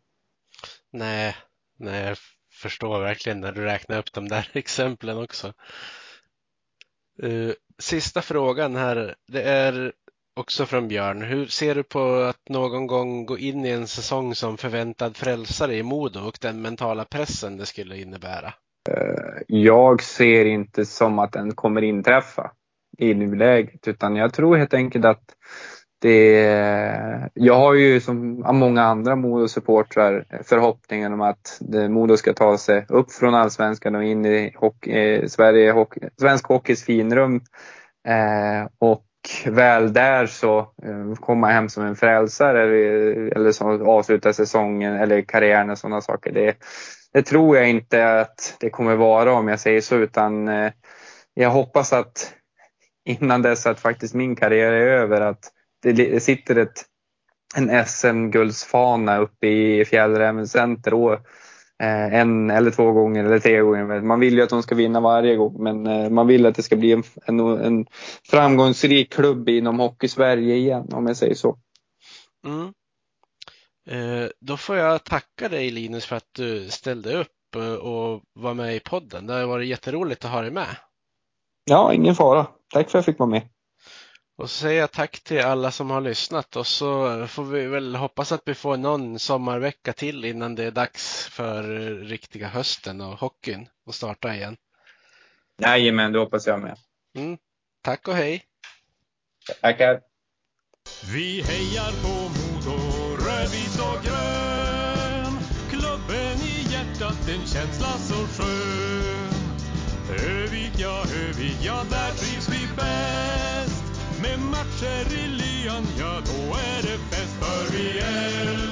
Nej, nej, jag förstår verkligen när du räknar upp de där exemplen också. Uh, sista frågan här, det är också från Björn. Hur ser du på att någon gång gå in i en säsong som förväntad frälsare i Modo och den mentala pressen det skulle innebära? Uh, jag ser inte som att den kommer inträffa i nuläget utan jag tror helt enkelt att det, jag har ju som många andra Modo-supportrar förhoppningen om att Modo ska ta sig upp från allsvenskan och in i hockey, eh, Sverige, hockey, svensk hockeys finrum. Eh, och väl där så eh, komma hem som en frälsare eller, eller så avsluta säsongen eller karriären och sådana saker. Det, det, tror jag inte att det kommer vara om jag säger så utan eh, jag hoppas att innan dess att faktiskt min karriär är över att det sitter ett, en SM-guldsfana uppe i Fjällräven Center och Eh, en eller två gånger eller tre gånger. Man vill ju att de ska vinna varje gång men eh, man vill att det ska bli en, en, en framgångsrik klubb inom Hockey-Sverige igen om jag säger så. Mm. Eh, då får jag tacka dig Linus för att du ställde upp och var med i podden. Det har varit jätteroligt att ha dig med. Ja, ingen fara. Tack för att jag fick vara med. Och så säger jag tack till alla som har lyssnat och så får vi väl hoppas att vi får någon sommarvecka till innan det är dags för riktiga hösten och hockeyn att starta igen. Jajamän, det hoppas jag med. Mm. Tack och hej! Tackar! Vi hejar på Modo, rödvit och grön Klubben i hjärtat, en känsla så skön Övik, ja, Övik, ja, där trivs vi bäst med matcher i lyan, ja då är det fest för vi älskar